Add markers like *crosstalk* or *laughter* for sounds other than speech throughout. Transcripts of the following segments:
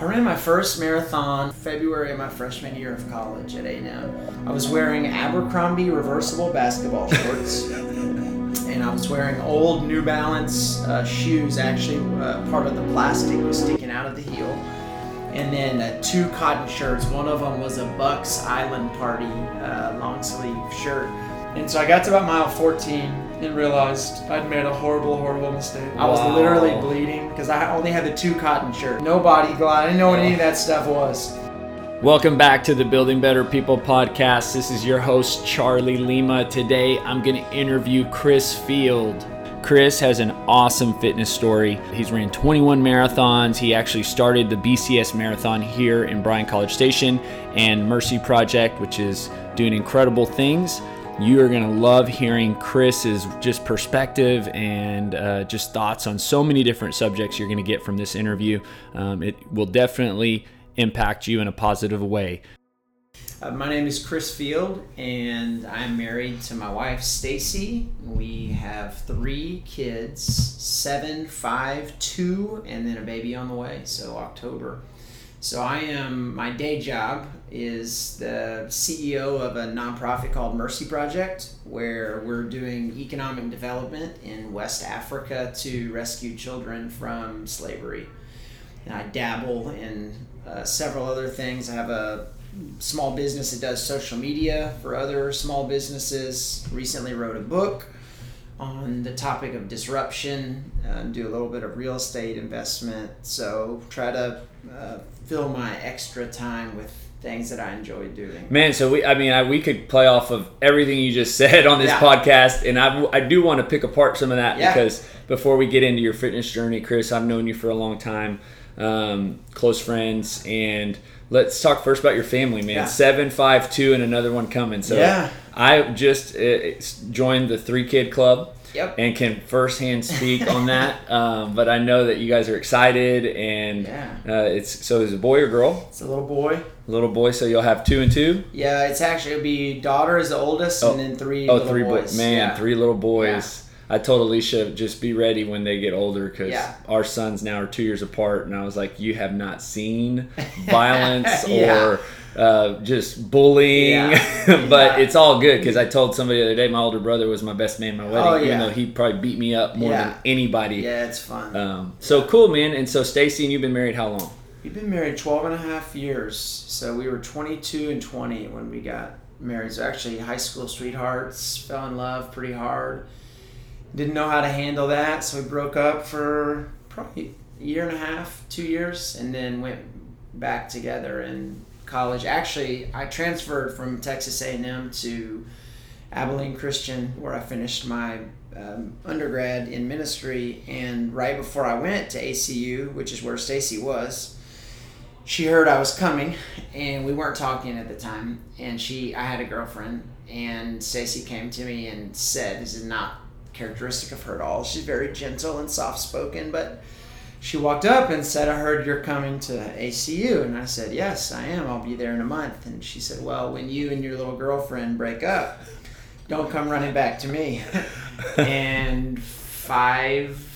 I ran my first marathon February of my freshman year of college at A&M. I was wearing Abercrombie reversible basketball *laughs* shorts. and I was wearing old New Balance uh, shoes. Actually, uh, part of the plastic was sticking out of the heel. And then uh, two cotton shirts. One of them was a Bucks Island Party uh, long sleeve shirt. And so I got to about mile 14 and realized I'd made a horrible, horrible mistake. I was Wow. literally bleeding because I only had the two cotton shirt. No body glide. I didn't know what any of that stuff was. Welcome back to the Building Better People podcast. This is your host, Charlie Lima. Today, I'm going to interview Chris Field. Chris has an awesome fitness story. He's ran 21 marathons. He actually started the BCS marathon here in Bryan College Station and Mercy Project, which is doing incredible things. You are going to love hearing Chris's just perspective and uh, just thoughts on so many different subjects you're going to get from this interview. Um, it will definitely impact you in a positive way. Uh, my name is Chris Field, and I'm married to my wife Stacy. We have three kids: seven, five, two, and then a baby on the way. So October. So I am. My day job is the CEO of a nonprofit called Mercy Project, where we're doing economic development in West Africa to rescue children from slavery. And I dabble in uh, several other things. I have a small business that does social media for other small businesses. Recently wrote a book on the topic of disruption. Uh, do a little bit of real estate investment. So try to uh, fill my extra time with things that I enjoy doing. Man, so we, I mean, I, we could play off of everything you just *laughs* said on this Yeah. podcast, and I, I do want to pick apart some of that Yeah. because before we get into your fitness journey, Chris, I've known you for a long time, um, close friends, and let's talk first about your family, man. Yeah. Seven, five, two, and another one coming. So Yeah. I just uh, joined the three kid club. Yep. And can firsthand speak on that, *laughs* um, but I know that you guys are excited, and Yeah. uh, it's so is it a boy or girl? It's a little boy. Little boy, so you'll have two and two. Yeah, it's actually it'll be daughter is the oldest, Oh. and then three. Oh, little three boys. boys. Man, Yeah. three little boys. I told Alicia just be ready when they get older because Yeah. our sons now are two years apart, and I was like, you have not seen *laughs* violence *laughs* Yeah. or uh, just bullying, Yeah. *laughs* but Yeah. it's all good because I told somebody the other day my older brother was my best man at my wedding, Oh, even though he probably beat me up more Yeah. than anybody. Yeah, it's fun. Um, so cool, man. And so Stacy and you've been married how long? We've been married 12 and a half years. So we were 22 and 20 when we got married. So actually, high school sweethearts, fell in love pretty hard. Didn't know how to handle that. So we broke up for probably a year and a half, two years, and then went back together in college. Actually, I transferred from Texas A&M to Abilene Christian, where I finished my um, undergrad in ministry. And right before I went to ACU, which is where Stacy was, she heard I was coming, and we weren't talking at the time. And she, I had a girlfriend, and Stacy came to me and said, "This is not characteristic of her at all. She's very gentle and soft spoken, but." She walked up and said, I heard you're coming to ACU. And I said, Yes, I am. I'll be there in a month. And she said, Well, when you and your little girlfriend break up, don't come running back to me. *laughs* and five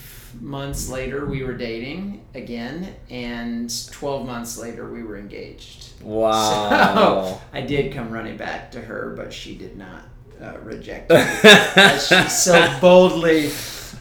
months later, we were dating again. And 12 months later, we were engaged. Wow. *laughs* So I did come running back to her, but she did not uh, reject me. as she so *laughs* boldly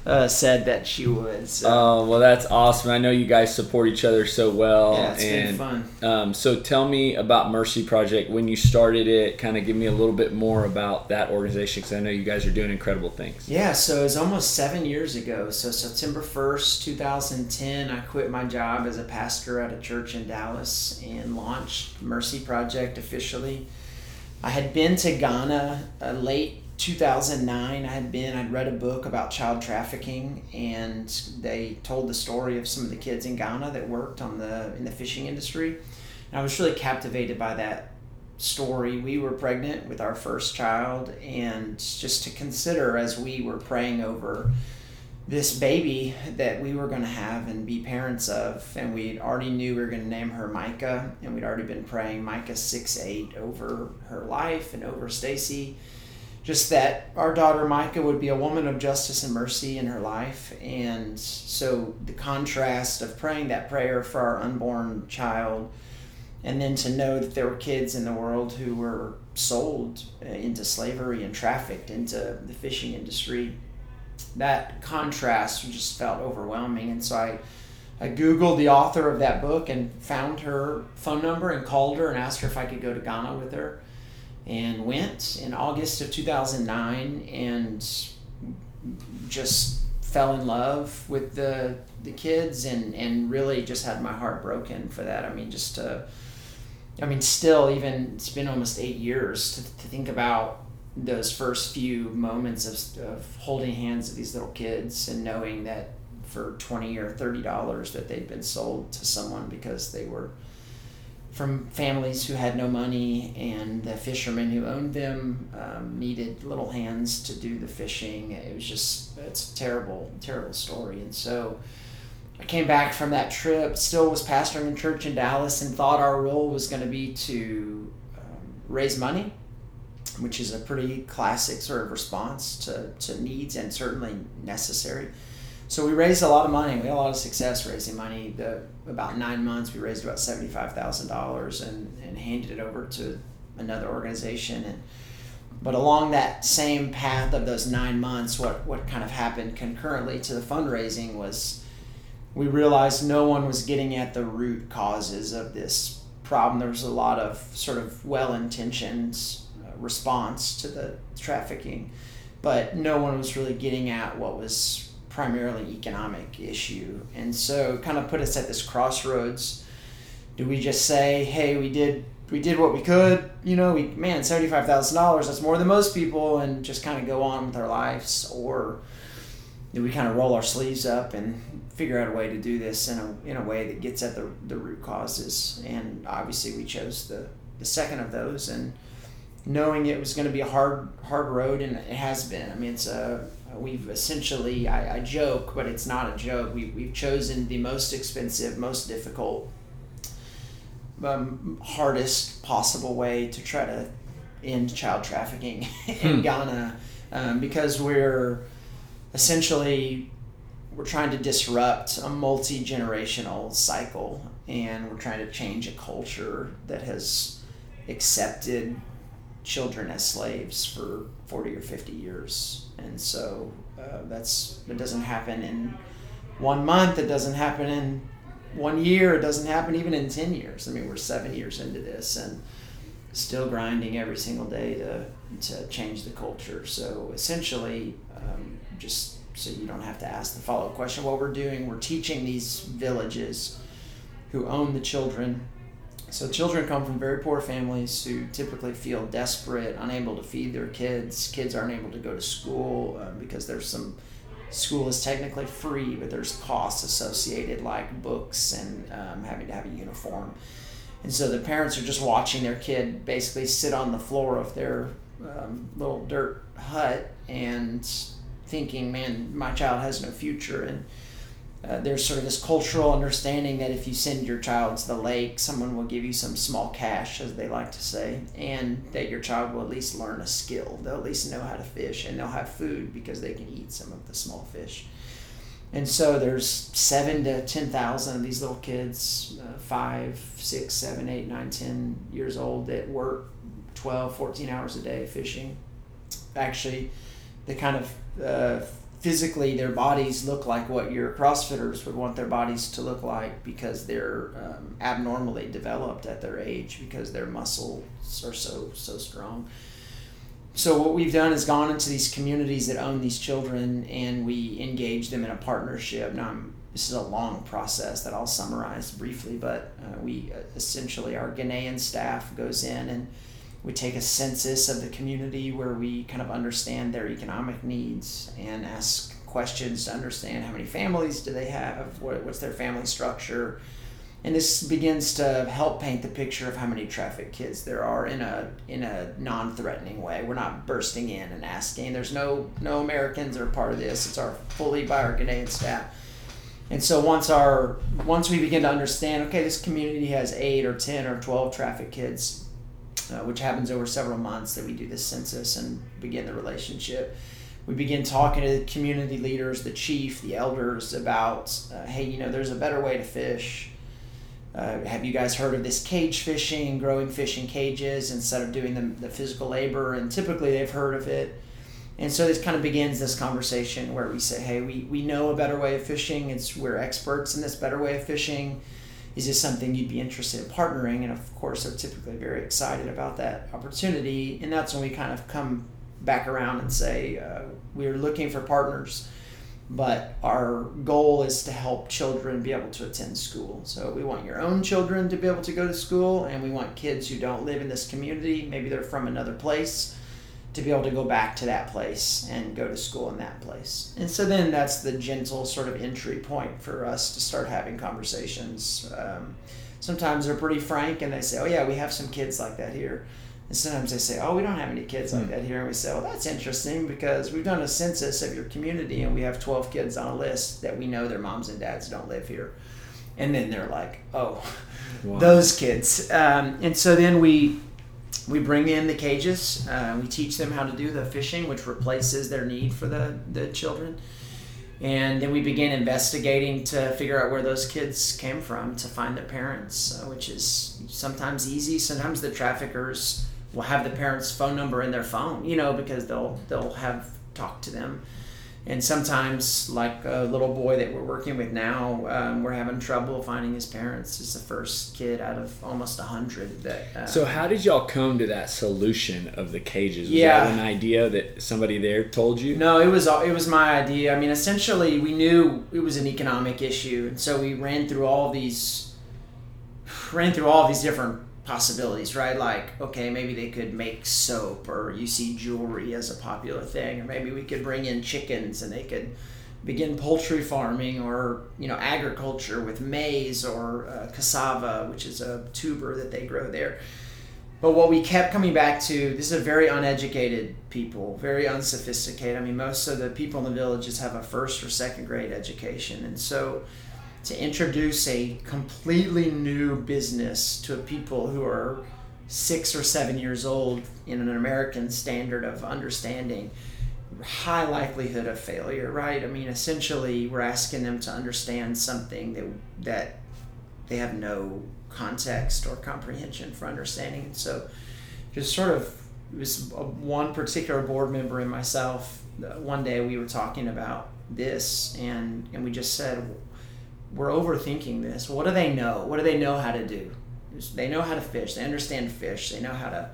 uh, said that she would. So. Oh well, that's awesome. I know you guys support each other so well. yeah, it's and been fun. Um, so tell me about Mercy Project. When you started it, kind of give me a little bit more about that organization because I know you guys are doing incredible things. Yeah, so it's almost seven years ago. So September 1st, 2010, I quit my job as a pastor at a church in Dallas and launched Mercy Project officially. I had been to Ghana uh, late 2009. I had been, I'd read a book about child trafficking and they told the story of some of the kids in Ghana that worked on the in the fishing industry. And I was really captivated by that story. We were pregnant with our first child, and just to consider as we were praying over this baby that we were going to have and be parents of, and we already knew we were going to name her Micah, and we'd already been praying Micah six eight over her life and over Stacy. just that our daughter Micah would be a woman of justice and mercy in her life. And so the contrast of praying that prayer for our unborn child and then to know that there were kids in the world who were sold into slavery and trafficked into the fishing industry that contrast just felt overwhelming. And so i i googled the author of that book and found her phone number and called her and asked her if i could go to ghana with her and went in august of 2009 and just fell in love with the the kids and and really just had my heart broken for that. I mean just to I mean, still, even it's been almost eight years to, to think about those first few moments of, of holding hands with these little kids and knowing that for 20 or 30 dollars that they'd been sold to someone because they were from families who had no money and the fishermen who owned them um, needed little hands to do the fishing. It was just it's a terrible terrible story. And so I came back from that trip, still was pastoring a church in Dallas, and thought our role was going to be to um, raise money, which is a pretty classic sort of response to, to needs and certainly necessary. So we raised a lot of money. We had a lot of success raising money. The, about nine months, we raised about seventy-five thousand dollars and and handed it over to another organization. And but along that same path of those nine months, what what kind of happened concurrently to the fundraising was we realized no one was getting at the root causes of this problem. There was a lot of sort of well intentioned uh, response to the trafficking, but no one was really getting at what was primarily economic issue. And so kind of put us at this crossroads. Do we just say, hey, we did we did what we could, you know, we man, seventy five thousand dollars, that's more than most people and just kind of go on with our lives or do we kind of roll our sleeves up and figure out a way to do this in a, in a way that gets at the, the root causes. And obviously, we chose the, the second of those, and knowing it was going to be a hard hard road, and it has been. I mean, it's a we've essentially I, I joke, but it's not a joke. We we've chosen the most expensive, most difficult, um, hardest possible way to try to end child trafficking *laughs* in hmm. Ghana, um, because we're essentially we're trying to disrupt a multi generational cycle and we're trying to change a culture that has accepted children as slaves for 40 or 50 years. And so uh, that's it doesn't happen in one month, it doesn't happen in one year, it doesn't happen even in 10 years. I mean, we're seven years into this and still grinding every single day to, to change the culture. So essentially, um, just so you don't have to ask the follow up question. What we're doing, we're teaching these villages who own the children. So children come from very poor families who typically feel desperate, unable to feed their kids. Kids aren't able to go to school uh, because there's some school is technically free, but there's costs associated like books and um, having to have a uniform. And so the parents are just watching their kid basically sit on the floor of their um, little dirt hut and thinking, man, my child has no future. And uh, there's sort of this cultural understanding that if you send your child to the lake, someone will give you some small cash, as they like to say, and that your child will at least learn a skill. They'll at least know how to fish, and they'll have food because they can eat some of the small fish. And so there's seven to ten thousand of these little kids, uh, five, six, seven, eight, nine, ten years old that work 12, 14 hours a day fishing. Actually, the kind of uh, physically their bodies look like what your CrossFitters would want their bodies to look like because they're um, abnormally developed at their age because their muscles are so so strong. So what we've done is gone into these communities that own these children and we engage them in a partnership. Now I'm, this is a long process that I'll summarize briefly, but uh, we uh, essentially our Ghanaian staff goes in and we take a census of the community where we kind of understand their economic needs and ask questions to understand how many families do they have, what, what's their family structure. And this begins to help paint the picture of how many traffic kids there are in a in a non-threatening way. We're not bursting in and asking. There's no no Americans are part of this. It's our fully by our Ghanaian staff. And so once our once we begin to understand, okay, this community has eight or ten or twelve traffic kids, uh, which happens over several months that we do this census and begin the relationship. We begin talking to the community leaders, the chief, the elders about, uh, hey, you know, there's a better way to fish. Uh, have you guys heard of this cage fishing, growing fish in cages instead of doing the, the physical labor? And typically they've heard of it. And so this kind of begins this conversation where we say, hey, we, we know a better way of fishing. It's we're experts in this better way of fishing. Is this something you'd be interested in partnering? And of course, they're typically very excited about that opportunity. And that's when we kind of come back around and say, uh, we're looking for partners, but our goal is to help children be able to attend school. So we want your own children to be able to go to school, and we want kids who don't live in this community, maybe they're from another place to be able to go back to that place and go to school in that place. And so then that's the gentle sort of entry point for us to start having conversations. Um, sometimes they're pretty frank and they say, Oh, yeah, we have some kids like that here. And sometimes they say, Oh, we don't have any kids like hmm. that here. And we say, Well, that's interesting because we've done a census of your community and we have 12 kids on a list that we know their moms and dads don't live here. And then they're like, Oh, wow. those kids. Um, and so then we we bring in the cages. Uh, we teach them how to do the fishing, which replaces their need for the, the children. And then we begin investigating to figure out where those kids came from to find their parents, uh, which is sometimes easy. Sometimes the traffickers will have the parents' phone number in their phone, you know, because they'll they'll have talked to them and sometimes like a little boy that we're working with now um, we're having trouble finding his parents. He's the first kid out of almost a hundred that uh, so how did y'all come to that solution of the cages? Was yeah. that an idea that somebody there told you? No it was it was my idea. I mean essentially we knew it was an economic issue. And so we ran through all these ran through all these different possibilities, right? Like, okay, maybe they could make soap, or you see jewelry as a popular thing, or maybe we could bring in chickens and they could begin poultry farming or you know agriculture with maize or uh, cassava, which is a tuber that they grow there. But what we kept coming back to, this is a very uneducated people, very unsophisticated. I mean, most of the people in the villages have a first or second grade education, and so to introduce a completely new business to people who are six or seven years old in an American standard of understanding, high likelihood of failure, right? I mean, essentially, we're asking them to understand something that that they have no context or comprehension for understanding. So, just sort of was one particular board member and myself. Uh, one day we were talking about this, and and we just said we're overthinking this. What do they know? What do they know how to do? They know how to fish. They understand fish. They know how to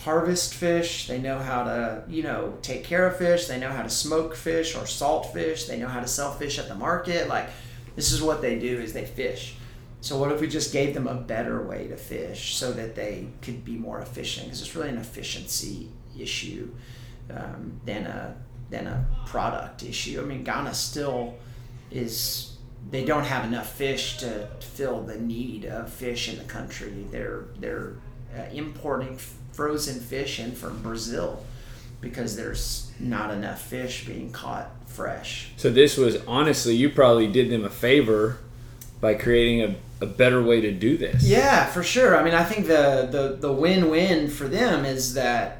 harvest fish. They know how to, you know, take care of fish. They know how to smoke fish or salt fish. They know how to sell fish at the market. Like this is what they do is they fish. So what if we just gave them a better way to fish so that they could be more efficient? Because it's really an efficiency issue um, than a than a product issue. I mean, Ghana still is they don't have enough fish to fill the need of fish in the country. They're they're uh, importing frozen fish in from Brazil because there's not enough fish being caught fresh. So this was honestly, you probably did them a favor by creating a, a better way to do this. Yeah, for sure. I mean, I think the the the win-win for them is that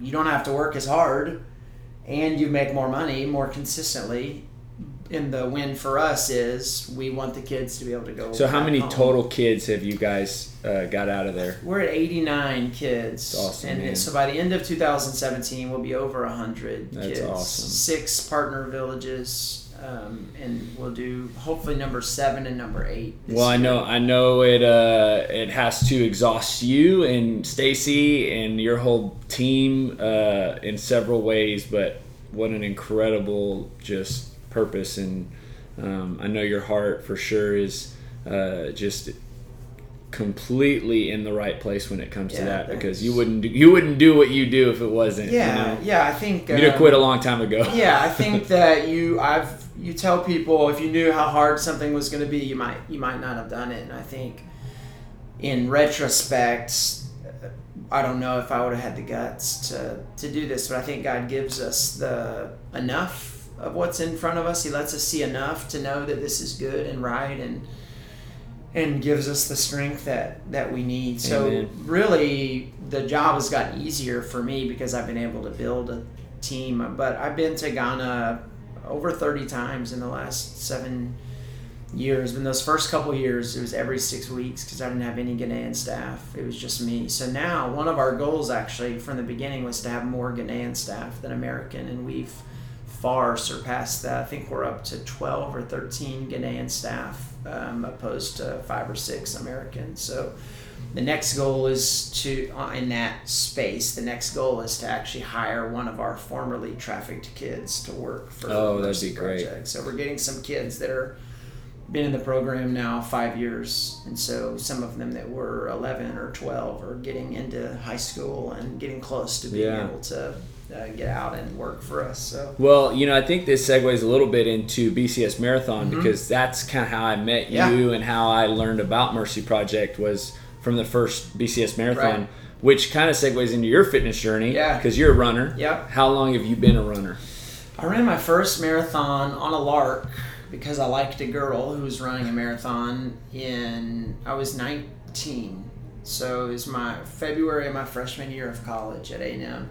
you don't have to work as hard and you make more money more consistently and the win for us is we want the kids to be able to go. So, how many home. total kids have you guys uh, got out of there? We're at 89 kids. That's awesome. And man. so, by the end of 2017, we'll be over 100 That's kids. awesome. Six partner villages. Um, and we'll do hopefully number seven and number eight. Well, I know, I know it. Uh, it has to exhaust you and Stacy and your whole team uh, in several ways. But what an incredible, just purpose. And um, I know your heart for sure is uh, just completely in the right place when it comes yeah, to that thanks. because you wouldn't do, you wouldn't do what you do if it wasn't. Yeah, you know? yeah. I think you'd have quit a long time ago. *laughs* yeah, I think that you I've you tell people if you knew how hard something was going to be, you might you might not have done it. And I think in retrospect. I don't know if I would have had the guts to, to do this, but I think God gives us the enough of what's in front of us. He lets us see enough to know that this is good and right and and gives us the strength that that we need. So Amen. really, the job has gotten easier for me because I've been able to build a team. But I've been to Ghana over 30 times in the last seven years. In those first couple years, it was every six weeks because I didn't have any Ghanaian staff. It was just me. So now, one of our goals actually from the beginning was to have more Ghanaian staff than American, and we've far surpassed that. I think we're up to 12 or 13 Ghanaian staff um, opposed to five or six Americans. So the next goal is to uh, in that space the next goal is to actually hire one of our formerly trafficked kids to work for Oh, the that'd be great. project so we're getting some kids that are been in the program now five years and so some of them that were 11 or 12 are getting into high school and getting close to being Yeah. able to uh, get out and work for us so Well, you know, I think this segues a little bit into BCS Marathon Mm-hmm. because that's kind of how I met Yeah. you and how I learned about Mercy Project was from the first BCS Marathon, Right. which kind of segues into your fitness journey. Yeah. Because you're a runner. Yep. How long have you been a runner? I ran my first marathon on a lark because I liked a girl who was running a marathon in I was 19. So it was my February of my freshman year of college at A&M.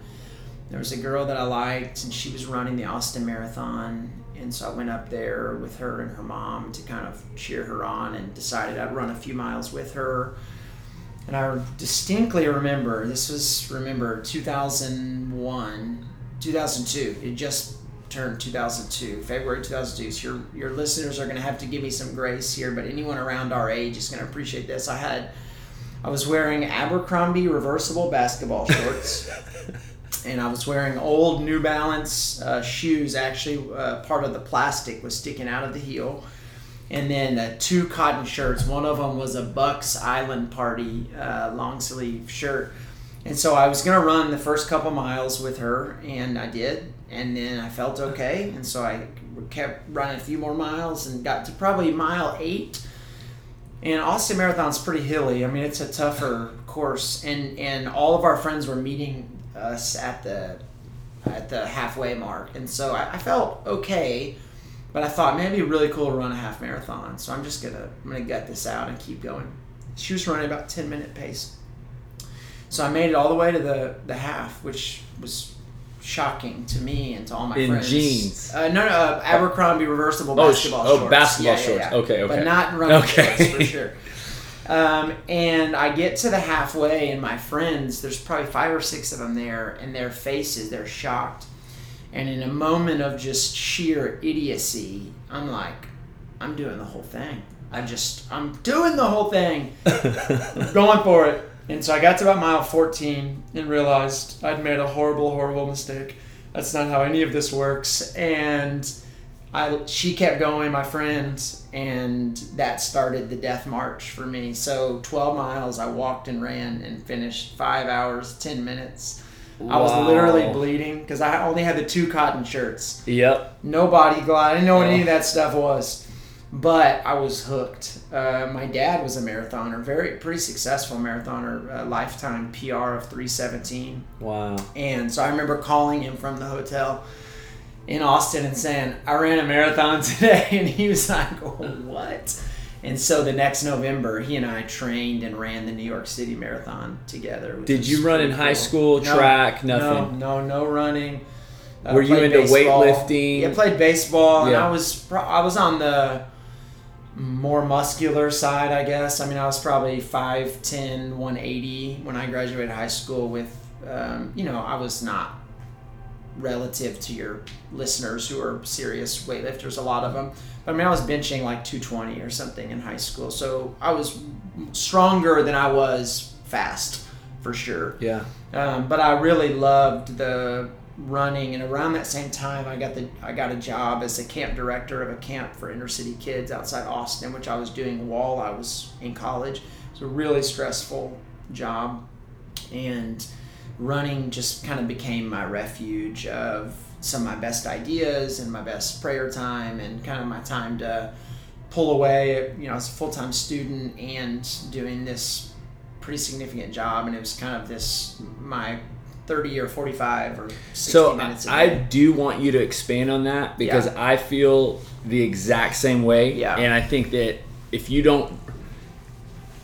There was a girl that I liked and she was running the Austin Marathon and so I went up there with her and her mom to kind of cheer her on and decided I'd run a few miles with her. And I distinctly remember this was remember 2001, 2002. It just turned 2002, February 2002. So your your listeners are going to have to give me some grace here, but anyone around our age is going to appreciate this. I had I was wearing Abercrombie reversible basketball shorts. *laughs* and I was wearing old New Balance uh, shoes. Actually, uh, part of the plastic was sticking out of the heel, and then uh, two cotton shirts. One of them was a Bucks Island Party uh, long sleeve shirt, and so I was gonna run the first couple miles with her, and I did, and then I felt okay, and so I kept running a few more miles and got to probably mile eight. And Austin Marathon's pretty hilly. I mean, it's a tougher course, and and all of our friends were meeting us at the at the halfway mark, and so I, I felt okay. But I thought maybe it'd be really cool to run a half marathon, so I'm just gonna I'm gonna gut this out and keep going. She was running about ten minute pace, so I made it all the way to the the half, which was shocking to me and to all my In friends. jeans? Uh, no, no, uh, Abercrombie reversible Oh, basketball oh, shorts. basketball Yeah, yeah, shorts. yeah. Okay, okay. But not running *laughs* Okay. shorts for sure. Um, and I get to the halfway, and my friends, there's probably five or six of them there, and their faces, they're shocked. And in a moment of just sheer idiocy, I'm like, I'm doing the whole thing. I just, I'm doing the whole thing, *laughs* going for it. And so I got to about mile 14 and realized I'd made a horrible, horrible mistake. That's not how any of this works. And I, she kept going, my friend, and that started the death march for me. So 12 miles, I walked and ran and finished five hours, 10 minutes. I was literally bleeding because I only had the two cotton shirts. Yep. No body glide. I didn't know what any of that stuff was. But I was hooked. Uh, my dad was a marathoner, very pretty successful marathoner, uh, lifetime PR of 317. Wow. And so I remember calling him from the hotel in Austin and saying, I ran a marathon *laughs* today. And he was like, What? And so the next November, he and I trained and ran the New York City Marathon together. Did you run in high school, No, track, nothing? No, no, no running. Uh, Were you into weightlifting? Yeah, played baseball, and I was I was on the more muscular side, I guess. I mean, I was probably 5'10", 180 when I graduated high school. With um, you know, I was not relative to your listeners who are serious weightlifters. A lot of them. But I mean, I was benching like 220 or something in high school, so I was stronger than I was fast for sure. Yeah. Um, but I really loved the running, and around that same time, I got the I got a job as a camp director of a camp for inner city kids outside Austin, which I was doing while I was in college. It was a really stressful job, and running just kind of became my refuge of some of my best ideas and my best prayer time, and kind of my time to pull away. You know, as a full time student and doing this pretty significant job, and it was kind of this my thirty or forty five or sixty So minutes. I do want you to expand on that because I feel the exact same way. Yeah. And I think that if you don't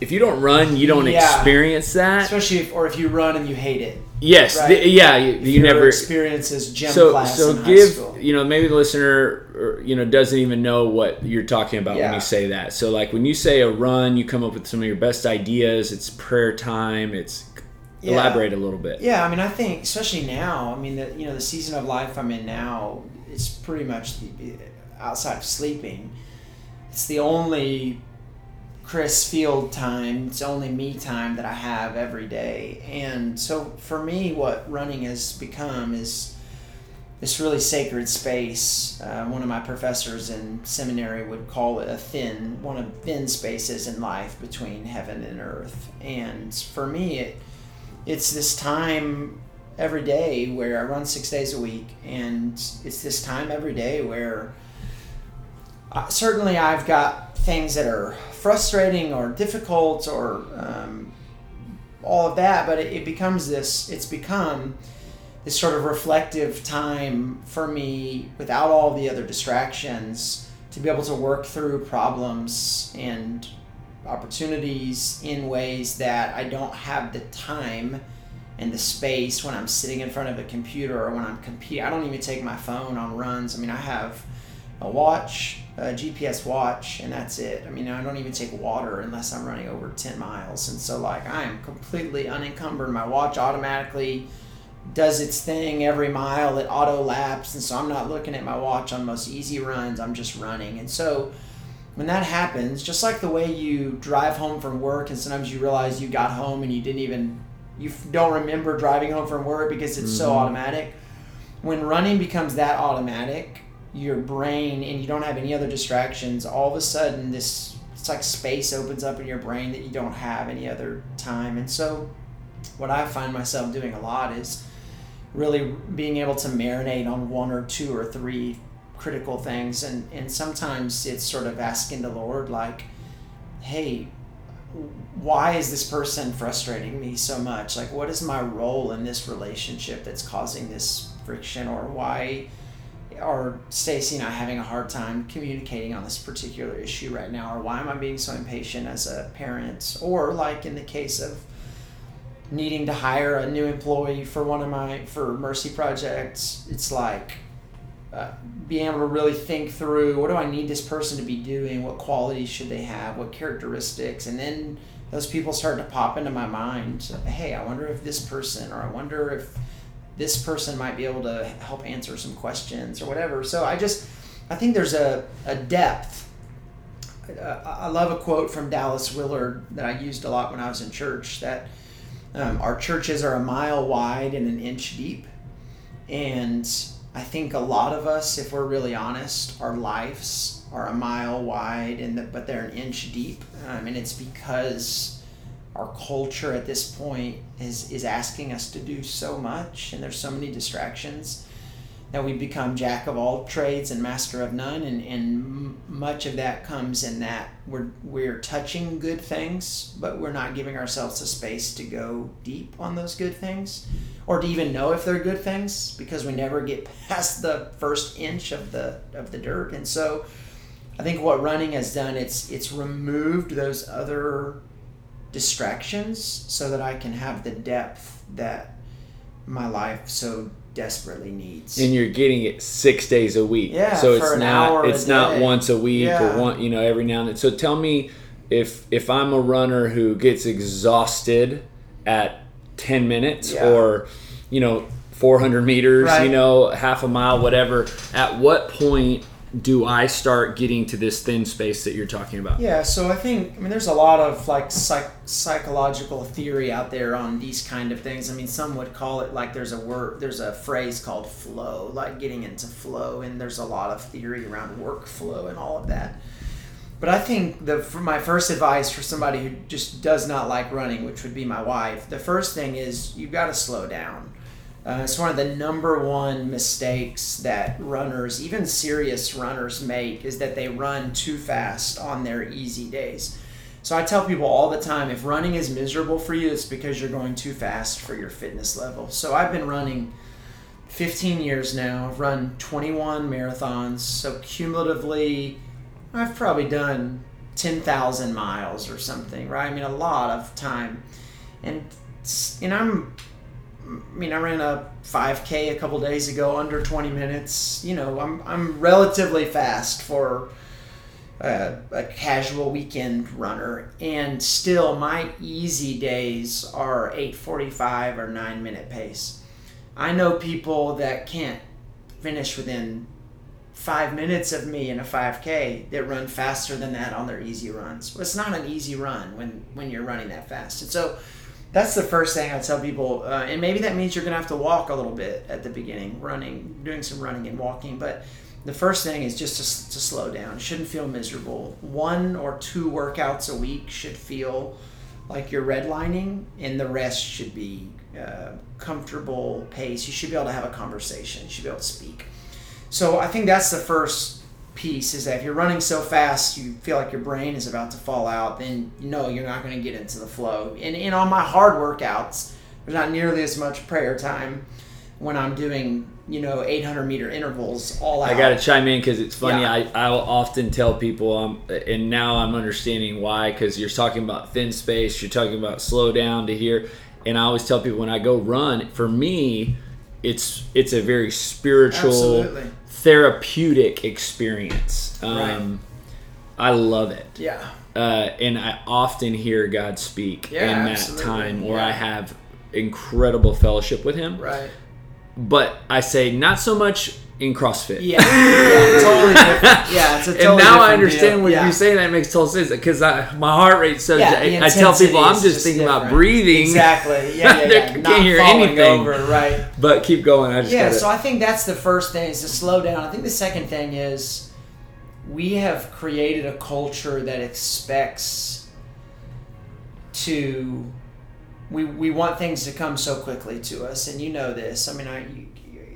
if you don't run, you don't Yeah. experience that. especially if or if you run and you hate it. yes, right. the- yeah, you, If you your never. experience is gym So class so in high give school. you know maybe the listener or, you know doesn't even know what you're talking about when you say that. So like when you say a run, you come up with some of your best ideas. It's prayer time. It's Yeah. elaborate a little bit. Yeah, I mean, I think especially now. I mean, the you know the season of life I'm in now It's pretty much the, outside of sleeping. It's the only Chris Field time. It's only me time that I have every day, and so for me, what running has become is this really sacred space. Uh, one of my professors in seminary would call it a thin, one of thin spaces in life between heaven and earth. And for me, it it's this time every day where I run six days a week, and it's this time every day where uh, certainly I've got things that are frustrating or difficult or um, all of that, but it, it becomes this, it's become this sort of reflective time for me without all the other distractions to be able to work through problems and opportunities in ways that I don't have the time and the space when I'm sitting in front of a computer or when I'm competing. I don't even take my phone on runs. I mean, I have a watch, a GPS watch, and that's it. I mean, I don't even take water unless I'm running over 10 miles. And so, like, I am completely unencumbered. My watch automatically does its thing every mile, it auto laps. And so, I'm not looking at my watch on most easy runs, I'm just running. And so, when that happens, just like the way you drive home from work and sometimes you realize you got home and you didn't even, you don't remember driving home from work because it's so Mhm. automatic. When running becomes that automatic, your brain and you don't have any other distractions, all of a sudden this, it's like space opens up in your brain that you don't have any other time. And so what I find myself doing a lot is really being able to marinate on one or two or three critical things. And and sometimes it's sort of asking the lord like hey why is this person frustrating me so much? Like what is my role in this relationship that's causing this friction? Or why are Stacy and I having a hard time communicating on this particular issue right now or why am I being so impatient as a parent? Or like in the case of needing to hire a new employee for one of my for mercy projects it's like uh, being able to really think through what do I need this person to be doing, what qualities should they have, what characteristics, and then those people start to pop into my mind. Hey, I wonder if this person, or I wonder if this person might be able to help answer some questions or whatever. So I just, I think there's a, a depth. Uh, I love a quote from Dallas Willard that I used a lot when I was in church that um, our churches are a mile wide and an inch deep. And I think a lot of us, if we're really honest, our lives are a mile wide, and the, but they're an inch deep, um, and it's because our culture at this point is is asking us to do so much, and there's so many distractions that we become jack of all trades and master of none, and and much of that comes in that we're we're touching good things, but we're not giving ourselves a space to go deep on those good things or to even know if they're good things because we never get past the first inch of the of the dirt. And so I think what running has done it's it's removed those other distractions so that I can have the depth that my life so desperately needs. and you're getting it six days a week. Yeah, so it's not it's not day. once a week Yeah. or one you know every now and then. So tell me if if I'm a runner who gets exhausted at ten minutes Yeah. or you know 400 meters, Right. you know half a mile, whatever. At what point do I start getting to this thin space that you're talking about? Yeah, so I think I mean there's a lot of like psych- psychological theory out there on these kind of things. I mean, some would call it like there's a word, there's a phrase called flow, like getting into flow, and there's a lot of theory around workflow and all of that. But I think the for my first advice for somebody who just does not like running, which would be my wife, the first thing is you've got to slow down. Uh, it's one of the number one mistakes that runners, even serious runners, make is that they run too fast on their easy days. So I tell people all the time if running is miserable for you, it's because you're going too fast for your fitness level. So I've been running 15 years now. I've run 21 marathons. So cumulatively, I've probably done 10,000 miles or something, right? I mean, a lot of time. And, and I'm, I mean, I ran a 5K a couple days ago, under 20 minutes. You know, I'm, I'm relatively fast for a, a casual weekend runner. And still, my easy days are 845 or 9 minute pace. I know people that can't finish within five minutes of me in a 5K that run faster than that on their easy runs. It's not an easy run when, when you're running that fast. And so that's the first thing I tell people. Uh, and maybe that means you're going to have to walk a little bit at the beginning, running, doing some running and walking. But the first thing is just to, to slow down. Shouldn't feel miserable. One or two workouts a week should feel like you're redlining, and the rest should be uh, comfortable pace. You should be able to have a conversation. You should be able to speak. So I think that's the first piece is that if you're running so fast you feel like your brain is about to fall out, then you know you're not going to get into the flow. And, and on my hard workouts, there's not nearly as much prayer time when I'm doing you know 800 meter intervals all out. I got to chime in because it's funny. Yeah. I I'll often tell people, um, and now I'm understanding why. Because you're talking about thin space, you're talking about slow down to here, and I always tell people when I go run, for me, it's it's a very spiritual. Absolutely therapeutic experience. Um, right. I love it. Yeah. Uh, and I often hear God speak yeah, in that absolutely. time where yeah. I have incredible fellowship with Him. Right. But I say not so much in CrossFit. Yeah, yeah totally different. Yeah, it's a *laughs* totally And now I understand deal. when yeah. you say that makes total sense because my heart rate so. Yeah, I, I tell people I'm just, just thinking different. about breathing. Exactly. Yeah, *laughs* yeah, yeah. can't Not hear anything. Over, right. But keep going. I just yeah. So I think that's the first thing is to slow down. I think the second thing is we have created a culture that expects to we, we want things to come so quickly to us and you know this i mean i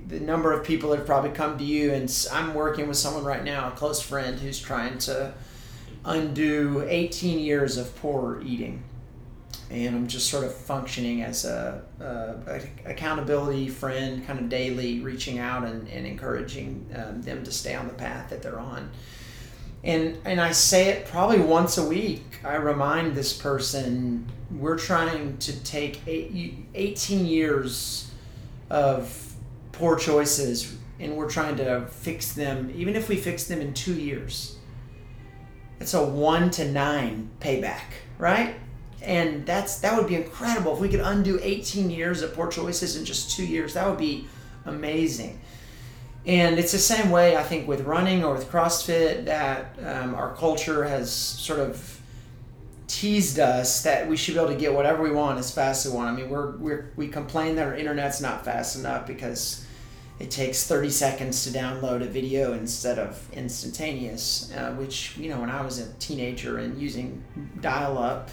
the number of people that have probably come to you, and I'm working with someone right now, a close friend, who's trying to undo 18 years of poor eating. And I'm just sort of functioning as a, a, a accountability friend, kind of daily reaching out and, and encouraging um, them to stay on the path that they're on. And, and I say it probably once a week. I remind this person we're trying to take eight, 18 years of poor choices and we're trying to fix them, even if we fix them in two years, it's a one to nine payback, right? And that's that would be incredible if we could undo 18 years of poor choices in just two years. That would be amazing. And it's the same way I think with running or with CrossFit that um, our culture has sort of teased us that we should be able to get whatever we want as fast as we want. I mean, we're, we're we complain that our internet's not fast enough because it takes 30 seconds to download a video instead of instantaneous, uh, which, you know, when I was a teenager and using dial up,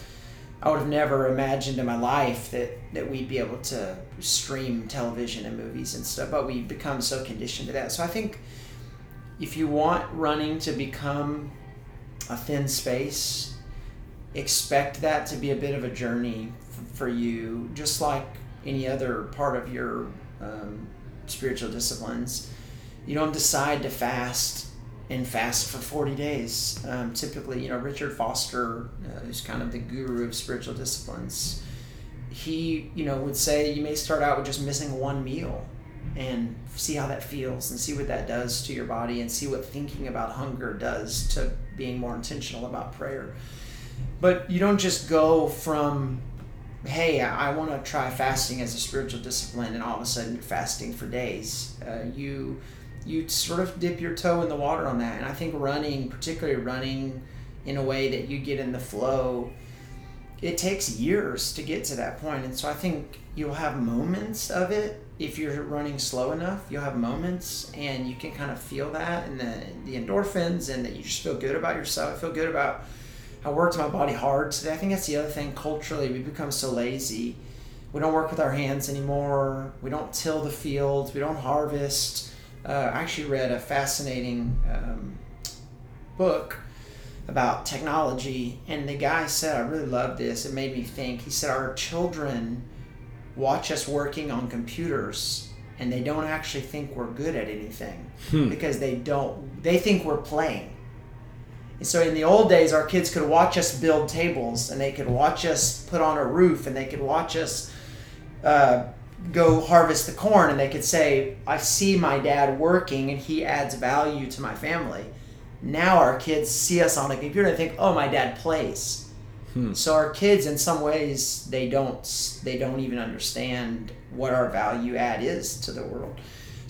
I would have never imagined in my life that, that we'd be able to stream television and movies and stuff, but we've become so conditioned to that. So I think if you want running to become a thin space, expect that to be a bit of a journey for you, just like any other part of your um, spiritual disciplines, you don't decide to fast and fast for 40 days. Um, typically, you know, Richard Foster, uh, who's kind of the guru of spiritual disciplines, he, you know, would say you may start out with just missing one meal and see how that feels and see what that does to your body and see what thinking about hunger does to being more intentional about prayer. But you don't just go from hey, I want to try fasting as a spiritual discipline, and all of a sudden you're fasting for days. Uh, you you sort of dip your toe in the water on that, and I think running, particularly running in a way that you get in the flow, it takes years to get to that point, and so I think you'll have moments of it if you're running slow enough. You'll have moments, and you can kind of feel that, and the the endorphins, and that you just feel good about yourself. Feel good about I worked my body hard today. I think that's the other thing. Culturally, we become so lazy. We don't work with our hands anymore. We don't till the fields. We don't harvest. Uh, I actually read a fascinating um, book about technology, and the guy said, I really love this. It made me think. He said, Our children watch us working on computers and they don't actually think we're good at anything hmm. because they don't they think we're playing so in the old days, our kids could watch us build tables, and they could watch us put on a roof, and they could watch us uh, go harvest the corn, and they could say, "I see my dad working, and he adds value to my family." Now our kids see us on a computer and think, "Oh, my dad plays." Hmm. So our kids, in some ways, they don't they don't even understand what our value add is to the world.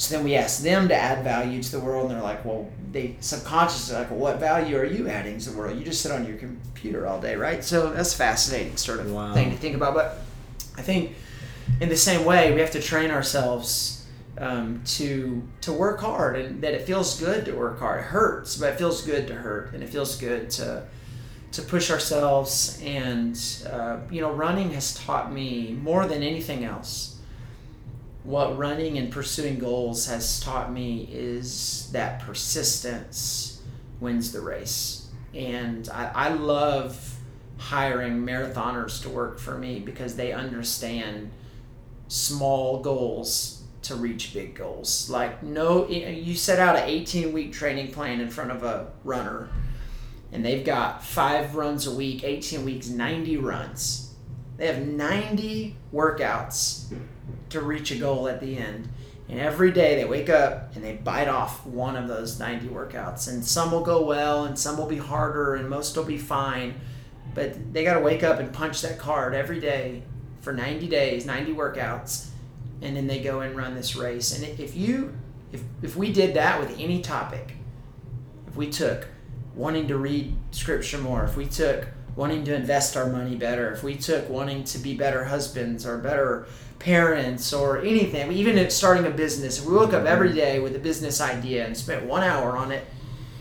So then we ask them to add value to the world, and they're like, well, they subconsciously like, well, what value are you adding to the world? You just sit on your computer all day, right? So that's fascinating sort of wow. thing to think about. But I think in the same way, we have to train ourselves um, to to work hard, and that it feels good to work hard. It hurts, but it feels good to hurt, and it feels good to to push ourselves. And uh, you know, running has taught me more than anything else what running and pursuing goals has taught me is that persistence wins the race. And I, I love hiring marathoners to work for me because they understand small goals to reach big goals. Like, no, you set out an 18 week training plan in front of a runner, and they've got five runs a week, 18 weeks, 90 runs. They have 90 workouts to reach a goal at the end. And every day they wake up and they bite off one of those 90 workouts. And some will go well and some will be harder and most will be fine. But they got to wake up and punch that card every day for 90 days, 90 workouts. And then they go and run this race. And if you, if, if we did that with any topic, if we took wanting to read scripture more, if we took wanting to invest our money better, if we took wanting to be better husbands or better parents or anything, even if starting a business, if we woke up every day with a business idea and spent one hour on it,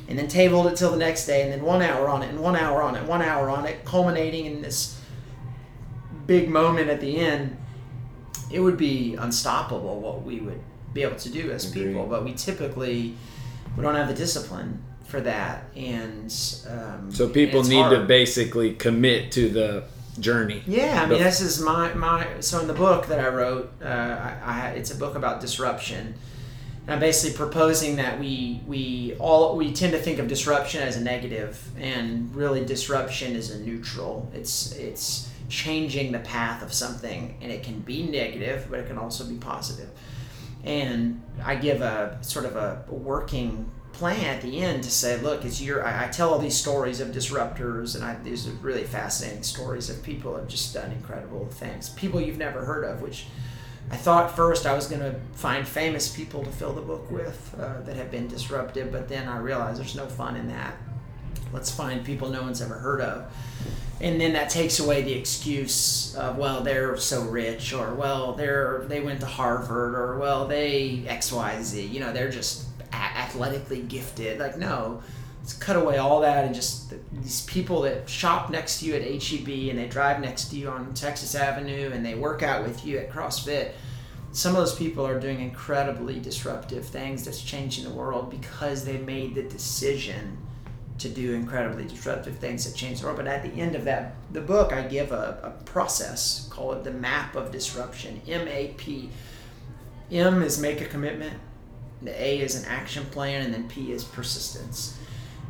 and then tabled it till the next day, and then one hour on it, and one hour on it, one hour on it, culminating in this big moment at the end, it would be unstoppable what we would be able to do as people. But we typically we don't have the discipline for that, and um, so people need hard. to basically commit to the journey. Yeah, I mean, this is my my. So in the book that I wrote, uh, I, I, it's a book about disruption. And I'm basically proposing that we we all we tend to think of disruption as a negative, and really disruption is a neutral. It's it's changing the path of something, and it can be negative, but it can also be positive. And I give a sort of a working plan at the end to say, look, it's your. I, I, tell all these stories of disruptors, and I, these are really fascinating stories of people have just done incredible things. People you've never heard of, which I thought first I was going to find famous people to fill the book with uh, that have been disruptive, but then I realized there's no fun in that. Let's find people no one's ever heard of. And then that takes away the excuse of well they're so rich or well they're they went to Harvard or well they X Y Z you know they're just athletically gifted. Like, no, let's cut away all that and just the, these people that shop next to you at HEB and they drive next to you on Texas Avenue and they work out with you at CrossFit. Some of those people are doing incredibly disruptive things that's changing the world because they made the decision to do incredibly disruptive things that change the world. But at the end of that, the book, I give a, a process called the map of disruption. M A P. M is make a commitment. The A is an action plan, and then P is persistence.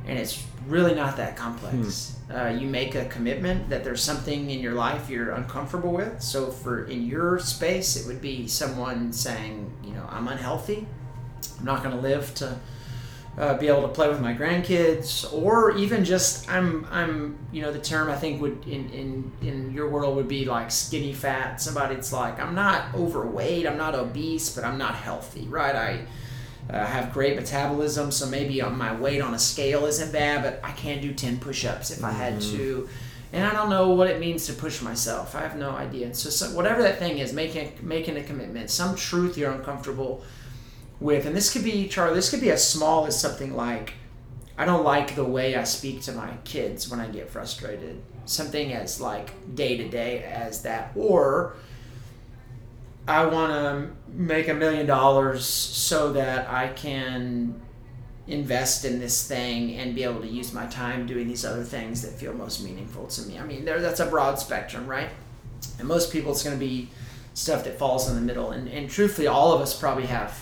And it's really not that complex. Hmm. Uh, you make a commitment that there's something in your life you're uncomfortable with. So, for in your space, it would be someone saying, you know, I'm unhealthy. I'm not going to live to uh, be able to play with my grandkids, or even just I'm I'm you know the term I think would in in in your world would be like skinny fat. Somebody's like I'm not overweight, I'm not obese, but I'm not healthy, right? I uh, have great metabolism, so maybe my weight on a scale isn't bad, but I can do 10 push ups if mm-hmm. I had mm-hmm. to. And I don't know what it means to push myself. I have no idea. So, so, whatever that thing is, making making a commitment, some truth you're uncomfortable with, and this could be Charlie. This could be as small as something like, I don't like the way I speak to my kids when I get frustrated. Something as like day to day as that, or I want to make a million dollars so that I can invest in this thing and be able to use my time doing these other things that feel most meaningful to me. I mean, there that's a broad spectrum, right? And most people, it's going to be stuff that falls in the middle. And, and truthfully, all of us probably have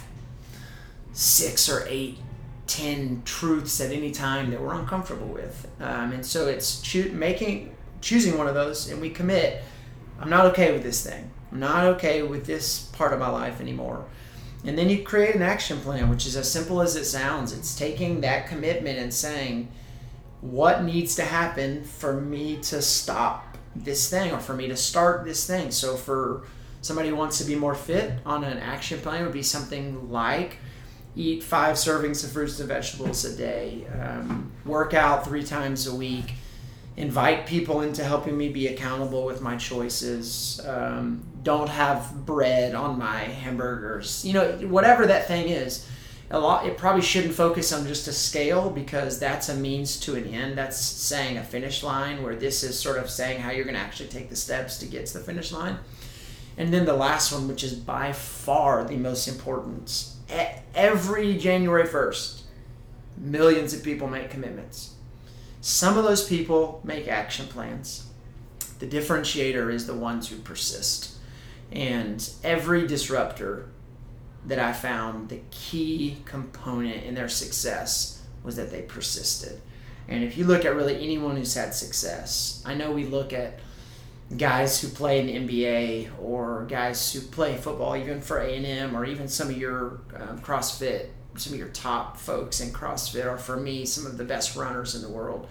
six or eight, ten truths at any time that we're uncomfortable with. Um, and so it's choo- making choosing one of those and we commit I'm not okay with this thing. I'm not okay with this part of my life anymore. And then you create an action plan, which is as simple as it sounds. It's taking that commitment and saying, what needs to happen for me to stop this thing or for me to start this thing? So, for somebody who wants to be more fit on an action plan, would be something like eat five servings of fruits and vegetables a day, um, work out three times a week, invite people into helping me be accountable with my choices. Um, don't have bread on my hamburgers. You know, whatever that thing is. A lot. It probably shouldn't focus on just a scale because that's a means to an end. That's saying a finish line. Where this is sort of saying how you're going to actually take the steps to get to the finish line. And then the last one, which is by far the most important. Every January 1st, millions of people make commitments some of those people make action plans. The differentiator is the ones who persist. And every disruptor that I found, the key component in their success was that they persisted. And if you look at really anyone who's had success, I know we look at guys who play in the NBA or guys who play football, even for A and M, or even some of your um, CrossFit some of your top folks in CrossFit are for me some of the best runners in the world.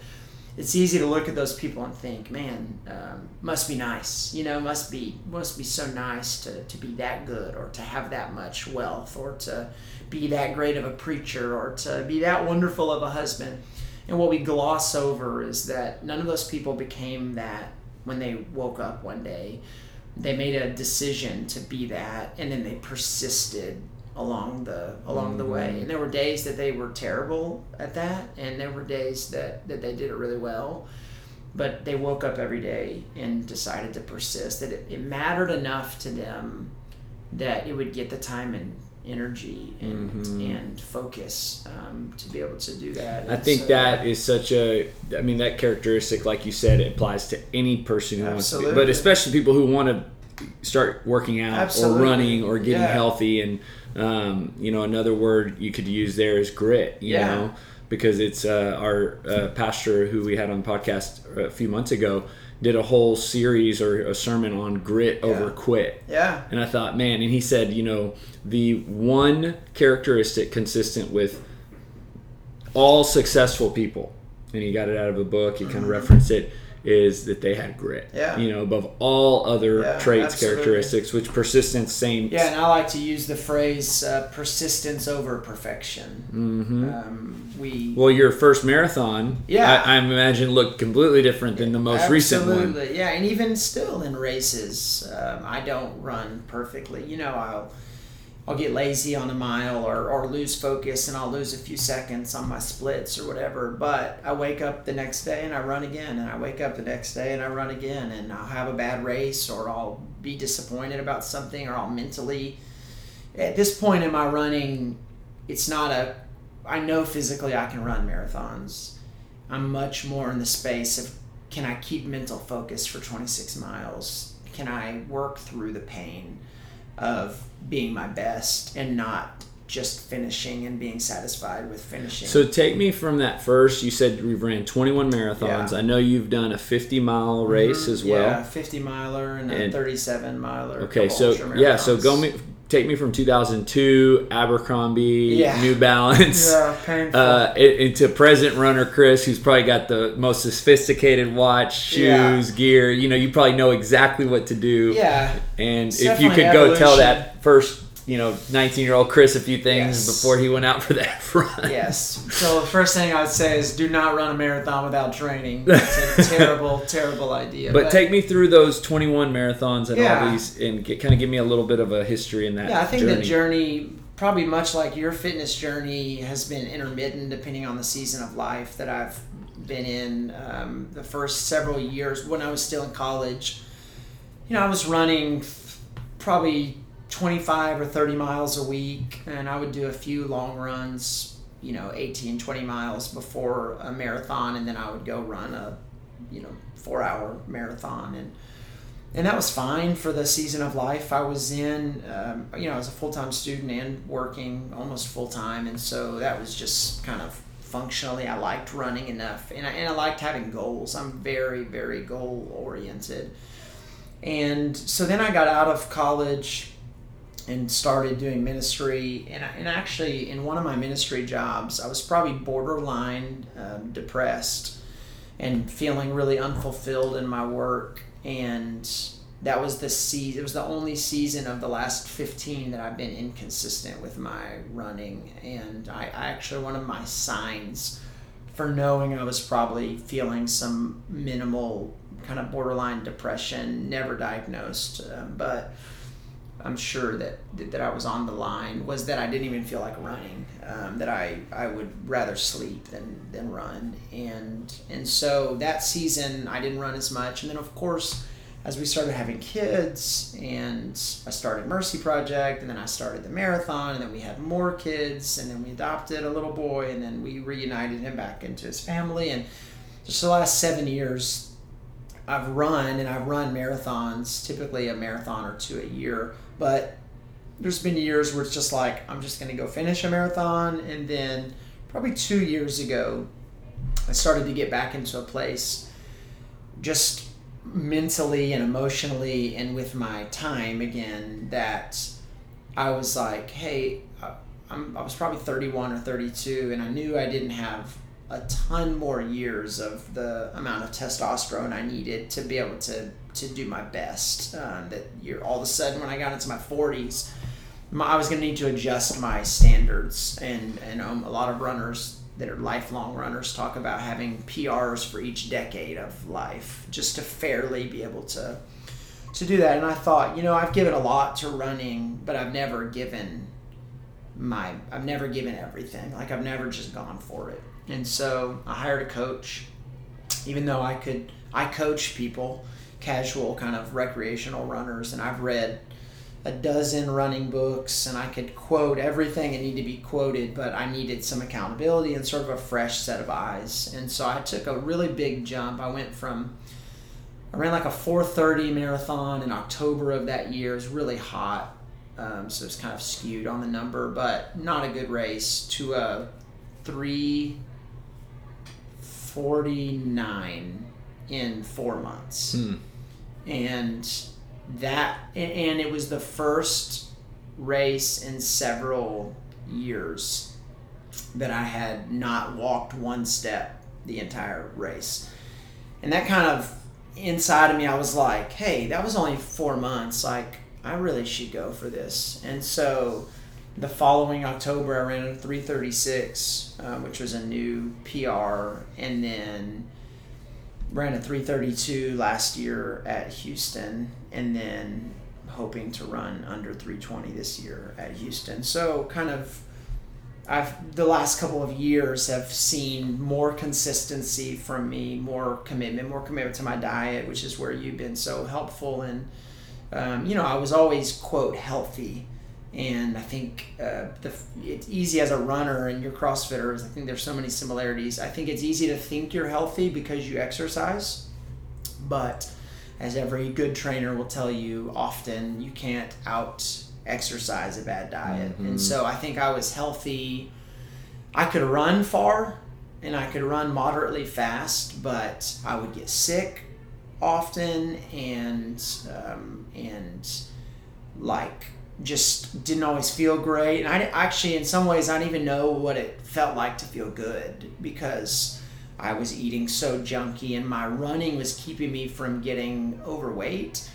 It's easy to look at those people and think, man, um, must be nice. You know, must be must be so nice to, to be that good or to have that much wealth or to be that great of a preacher or to be that wonderful of a husband. And what we gloss over is that none of those people became that when they woke up one day. They made a decision to be that and then they persisted along the along the way. Mm-hmm. And there were days that they were terrible at that, and there were days that that they did it really well. But they woke up every day and decided to persist. That it, it mattered enough to them that it would get the time and energy and mm-hmm. and focus um, to be able to do that. And I think so, that is such a. I mean, that characteristic, like you said, applies to any person who absolutely. wants to, but especially people who want to start working out absolutely. or running or getting yeah. healthy and um, you know, another word you could use there is grit. You yeah. know, because it's uh, our uh, pastor who we had on the podcast a few months ago did a whole series or a sermon on grit yeah. over quit. Yeah. And I thought, man, and he said, you know, the one characteristic consistent with all successful people, and he got it out of a book, he kind of mm-hmm. referenced it is that they had grit. Yeah. You know, above all other yeah, traits, absolutely. characteristics, which persistence, same. Yeah, and I like to use the phrase uh, persistence over perfection. Mm-hmm. Um, we. Well, your first marathon, yeah, I, I, imagine looked completely different than the most recent one. Absolutely, yeah, and even still in races, um, I don't run perfectly. You know, I'll I'll get lazy on a mile or, or lose focus and I'll lose a few seconds on my splits or whatever. But I wake up the next day and I run again, and I wake up the next day and I run again, and I'll have a bad race or I'll be disappointed about something or I'll mentally. At this point in my running, it's not a. I know physically I can run marathons. I'm much more in the space of can I keep mental focus for 26 miles? Can I work through the pain? of being my best and not just finishing and being satisfied with finishing. So take me from that first. You said we've ran 21 marathons. Yeah. I know you've done a 50 mile race mm-hmm. as well. Yeah, 50 miler and, and a 37 miler. Okay, so yeah, so go me take me from 2002 Abercrombie, yeah. New Balance, yeah. Uh, into present runner Chris, who's probably got the most sophisticated watch, shoes, yeah. gear. You know, you probably know exactly what to do. Yeah. And it's if you could evolution. go tell that first you know, 19 year old Chris a few things yes. before he went out for that *laughs* run. Yes. So the first thing I would say is do not run a marathon without training. It's a *laughs* terrible, terrible idea. But, but, take me through those 21 marathons and yeah. all these and get, kind of give me a little bit of a history in that. Yeah, I think journey. the journey, probably much like your fitness journey, has been intermittent depending on the season of life that I've been in. Um, the first several years when I was still in college, you know, I was running probably 25 or 30 miles a week and i would do a few long runs you know 18 20 miles before a marathon and then i would go run a you know four hour marathon and and that was fine for the season of life I was in. Um, you know, I was a full time student and working almost full time, and so that was just kind of functionally. I liked running enough, and I, and I liked having goals. I'm very very goal oriented, and so then I got out of college and started doing ministry. And, I, and actually, in one of my ministry jobs, I was probably borderline um, depressed and feeling really unfulfilled in my work and that was the season it was the only season of the last 15 that i've been inconsistent with my running and I, I actually one of my signs for knowing i was probably feeling some minimal kind of borderline depression never diagnosed um, but i'm sure that that i was on the line was that i didn't even feel like running um, that I, I would rather sleep than, than run. And, and so that season I didn't run as much. And then of course, as we started having kids and I started Mercy Project and then I started the marathon and then we had more kids and then we adopted a little boy and then we reunited him back into his family. And just the last seven years I've run and I've run marathons, typically a marathon or two a year, but there's been years where it's just like I'm just going to go finish a marathon, and then probably two years ago, I started to get back into a place, just mentally and emotionally, and with my time again that I was like, hey, I'm, I was probably 31 or 32, and I knew I didn't have a ton more years of the amount of testosterone I needed to be able to to do my best. Uh, that you're all of a sudden when I got into my 40s, my, I was going to need to adjust my standards, and and um, a lot of runners that are lifelong runners talk about having PRs for each decade of life, just to fairly be able to to do that. And I thought, you know, I've given a lot to running, but I've never given my I've never given everything. Like I've never just gone for it. And so I hired a coach, even though I could I coach people, casual kind of recreational runners, and I've read a dozen running books and I could quote everything that needed to be quoted, but I needed some accountability and sort of a fresh set of eyes. And so I took a really big jump. I went from I ran like a 4:30 marathon in October of that year. It was really hot, um, so it's kind of skewed on the number, but not a good race. To a 3:49 in four months, Hmm. And that and it was the first race in several years that I had not walked one step the entire race. And that kind of inside of me I was like, "Hey, that was only 4 months. Like I really should go for this." And so the following October I ran a 336, uh, which was a new PR and then ran a 332 last year at Houston and then hoping to run under 320 this year at Houston. So kind of I've the last couple of years have seen more consistency from me, more commitment, more commitment to my diet, which is where you've been so helpful. And um, you know, I was always quote healthy, and I think uh, the it's easy as a runner and you're CrossFitters. I think there's so many similarities. I think it's easy to think you're healthy because you exercise, but as every good trainer will tell you, often you can't out exercise a bad diet. Mhm. And so I think I was healthy. I could run far and I could run moderately fast, but I would get sick often and um, and like just didn't always feel great. And I actually, in some ways, I didn't even know what it felt like to feel good because I was eating so junky and my running was keeping me from getting overweight,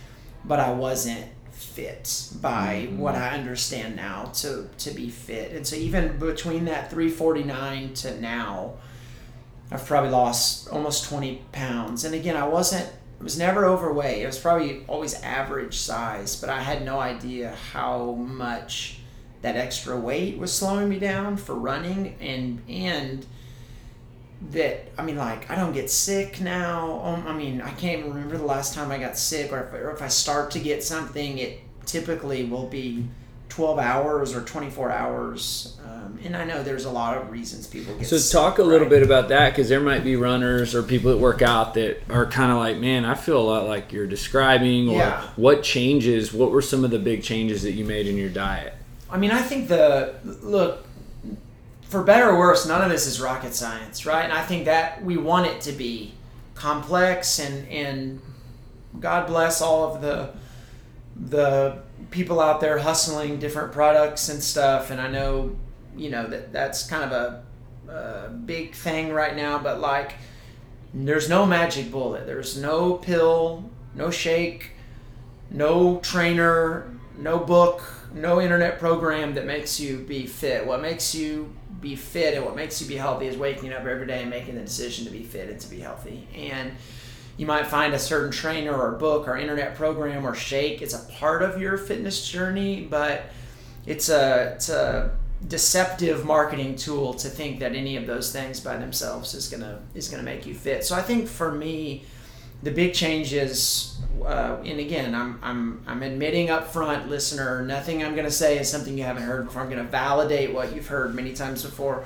but I wasn't fit by Mhm. what I understand now to to be fit. And so even between that 349 to now, I've probably lost almost 20 pounds. And again, I wasn't was never overweight. It was probably always average size, but I had no idea how much that extra weight was slowing me down for running and and that I mean like I don't get sick now. Um, I mean I can't even remember the last time I got sick or if, or if I start to get something it typically will be 12 hours or 24 hours. Um, and I know there's a lot of reasons people get So sick, talk a little bit about that because there might be runners or people that work out that are kind of like, man, I feel a lot like you're describing. Or Yeah. what changes? What were some of the big changes that you made in your diet? I mean, I think the look for better or worse, none of this is rocket science, right? And I think that we want it to be complex and and God bless all of the the people out there hustling different products and stuff. And I know you know that that's kind of a, a big thing right now, but like there's no magic bullet. There's no pill, no shake, no trainer, no book, no internet program that makes you be fit. What makes you be fit and what makes you be healthy is waking up every day and making the decision to be fit and to be healthy. And you might find a certain trainer or book or internet program or shake. It's a part of your fitness journey, but it's a it's a deceptive marketing tool to think that any of those things by themselves is gonna is gonna make you fit. So I think for me, the big change is, uh, and again, I'm, I'm, I'm admitting up front, listener, nothing I'm to say is something you haven't heard before. I'm to validate what you've heard many times before.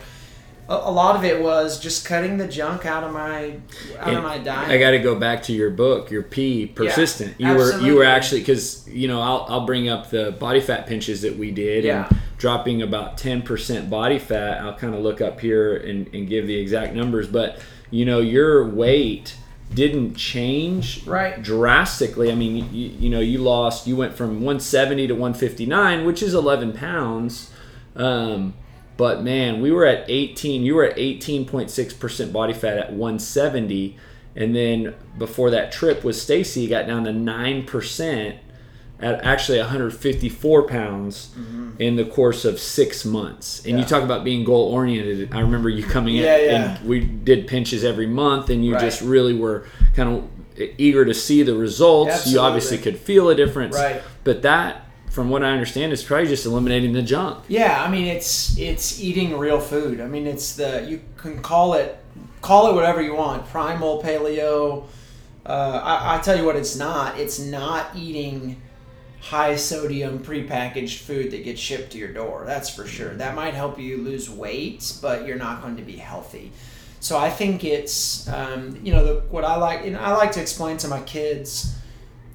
A, lot of it was just cutting the junk out of my out of my diet. I got to go back to your book, your P, persistent. you were you were actually because you know I'll I'll bring up the body fat pinches that we did Yeah. and dropping about ten percent body fat. I'll kind of look up here and, and give the exact numbers, but you know your weight didn't change Right. drastically. I mean, you, you know, you lost, you went from 170 to 159, which is 11 pounds. Um, but man, we were at 18, you were at 18.6% body fat at 170. And then before that trip with Stacy, got down to 9% at actually 154 pounds in the course of six months. And you Mm-hmm. Talk about being goal oriented. I remember you coming in Yeah, yeah. and we did pinches every month, and you Right. just really were kind of eager to see the results. You obviously could feel a difference, Right. But that, from what I understand, it's probably just eliminating the junk. Yeah, I mean it's it's eating real food. I mean it's the you can call it call it whatever you want, primal, paleo. Uh, I, I tell you what, it's not. It's not eating high sodium prepackaged food that gets shipped to your door. That's for sure. That might help you lose weight, but you're not going to be healthy. So I think it's um, you know the, what I like. and I like to explain to my kids.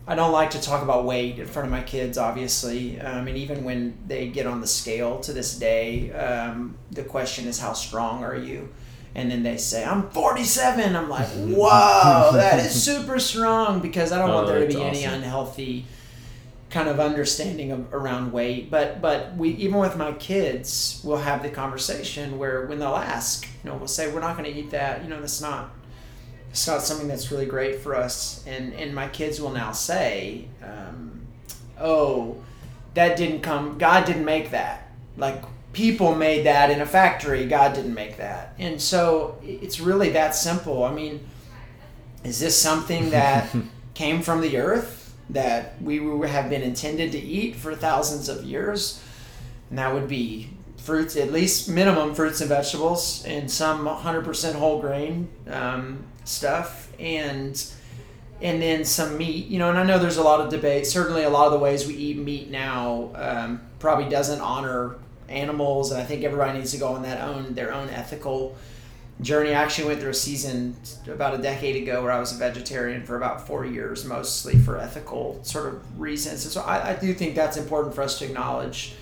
I don't like to talk about weight in front of my kids, obviously. Um, and even when they get on the scale to this day, um, the question is, How strong are you? And then they say, I'm 47. I'm like, *laughs* Whoa, that is super strong because I don't Oh, want there to be any unhealthy kind of understanding of, around weight. But but we even with my kids, we'll have the conversation where when they'll ask, you know, we'll say, We're not going to eat that. You know, that's not it's not something that's really great for us. And and my kids will now say, um, "Oh, that didn't come. God didn't make that. Like people made that in a factory. God didn't make that." And so it's really that simple. I mean, is this something that *laughs* came from the earth that we have been intended to eat for thousands of years? And that would be fruits, at least minimum fruits and vegetables, and some 100% whole grain um, stuff, and and then some meat. You know, and I know there's a lot of debate. Certainly, a lot of the ways we eat meat now um, probably doesn't honor animals, and I think everybody needs to go on that own their own ethical journey. I actually went through a season about a decade ago where I was a vegetarian for about four years, mostly for ethical sort of reasons. And so I, I do think that's important for us to acknowledge.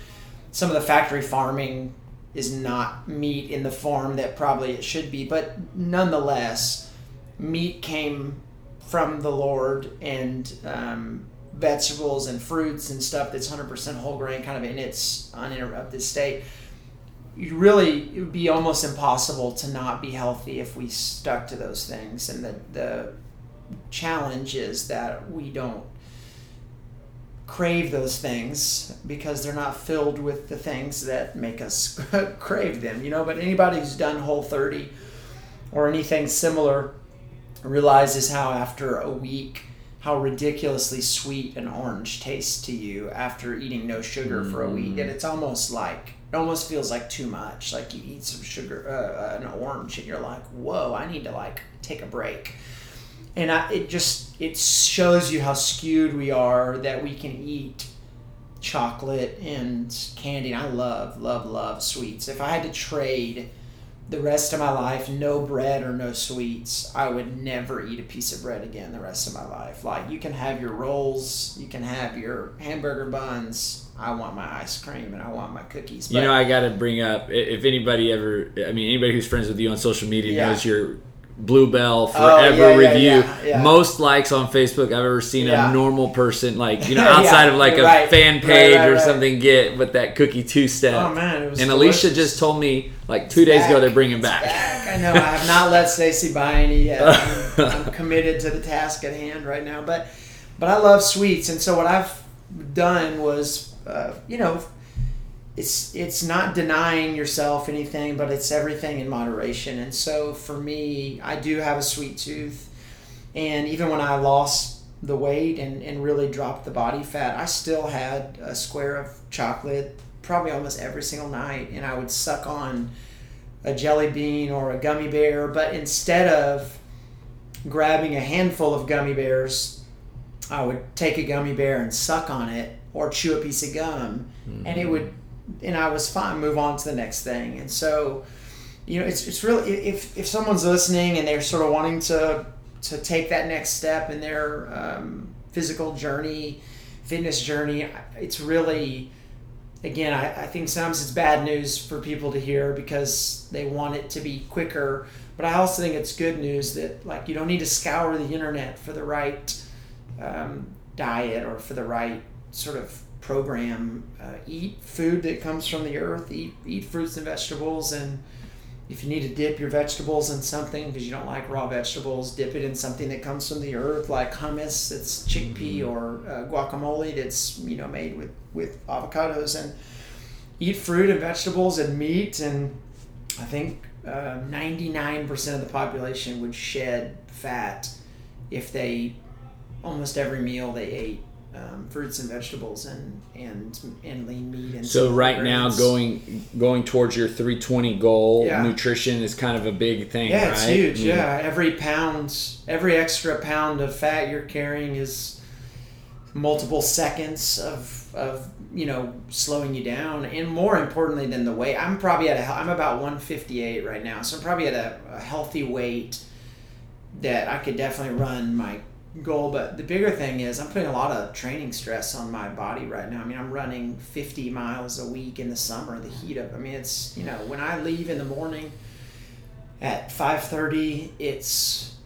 Some of the factory farming is not meat in the form that probably it should be, but nonetheless, meat came from the Lord and um, vegetables and fruits and stuff that's 100% whole grain, kind of in its uninterrupted state. You really it would be almost impossible to not be healthy if we stuck to those things. And the the challenge is that we don't crave those things because they're not filled with the things that make us *laughs* crave them you know? But anybody who's done whole 30 or anything similar realizes how after a week how ridiculously sweet an orange tastes to you after eating no sugar for a week and it's almost like it almost feels like too much like you eat some sugar uh, an orange and you're like whoa i need to like take a break and I, it just it shows you how skewed we are that we can eat chocolate and candy. And I love, love, love sweets. If I had to trade the rest of my life, no bread or no sweets, I would never eat a piece of bread again the rest of my life. Like you can have your rolls, you can have your hamburger buns. I want my ice cream and I want my cookies. you know, I got to bring up if anybody ever, I mean, anybody who's friends with you on social media yeah. knows you're Bluebell Forever oh, yeah, review. Yeah, yeah, Most likes on Facebook I've ever seen a normal person, like you *laughs* know, outside of like a right. fan page right, right, or something, get with that cookie two step. Oh man, and delicious. Alicia just told me like two days ago they're bringing back. back. I know. I have not let Stacy buy any yet. *laughs* I'm, I'm committed to the task at hand right now, but but I love sweets, and so what I've done was, uh, you know it's it's not denying yourself anything, but it's everything in moderation. And so for me, I do have a sweet tooth, and even when I lost the weight and, and really dropped the body fat, I still had a square of chocolate probably almost every single night, and I would suck on a jelly bean or a gummy bear, but instead of grabbing a handful of gummy bears, I would take a gummy bear and suck on it or chew a piece of gum, mm-hmm. and it would and I was fine. Move on to the next thing. And so, you know, it's it's really if if someone's listening and they're sort of wanting to to take that next step in their um, physical journey, fitness journey, it's really again I, I think sometimes it's bad news for people to hear because they want it to be quicker but i also think it's good news that like you don't need to scour the internet for the right um, diet or for the right sort of program uh, eat food that comes from the earth eat eat fruits and vegetables and if you need to dip your vegetables in something because you don't like raw vegetables dip it in something that comes from the earth like hummus that's chickpea mm-hmm. or uh, guacamole that's you know made with with avocados and eat fruit and vegetables and meat and i think uh, 99% of the population would shed fat if they almost every meal they ate um, fruits and vegetables and and and lean meat and so right grains. now going going towards your 320 goal yeah. nutrition is kind of a big thing yeah right? it's huge yeah. yeah every pound every extra pound of fat you're carrying is multiple seconds of of you know slowing you down and more importantly than the weight i'm probably at a i'm about 158 right now so i'm probably at a, a healthy weight that i could definitely run my goal. But the bigger thing is I'm putting a lot of training stress on my body right now. I mean, I'm running 50 miles a week in the summer, the heat of. I mean, it's you know when I leave in the morning at 5:30, it's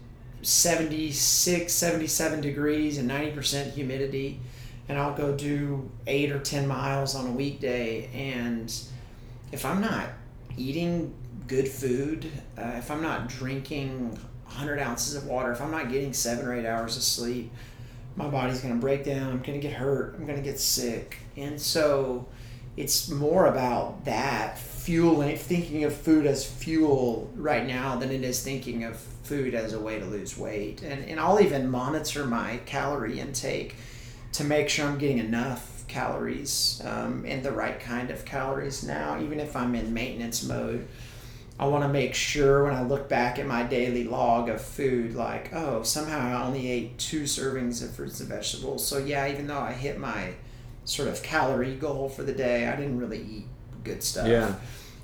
76, 77 degrees and 90% humidity, and I'll go do eight or 10 miles on a weekday. And if I'm not eating good food, uh, if I'm not drinking 100 ounces of water, if I'm not getting seven or eight hours of sleep, my body's going to break down. I'm going to get hurt. I'm going to get sick. And so it's more about that fueling, thinking of food as fuel right now than it is thinking of food as a way to lose weight. And, and I'll even monitor my calorie intake to make sure I'm getting enough calories um, and the right kind of calories now, even if I'm in maintenance mode. I want to make sure when I look back at my daily log of food, like, oh, somehow I only ate two servings of fruits and vegetables. So, yeah, even though I hit my sort of calorie goal for the day, I didn't really eat good stuff. Yeah.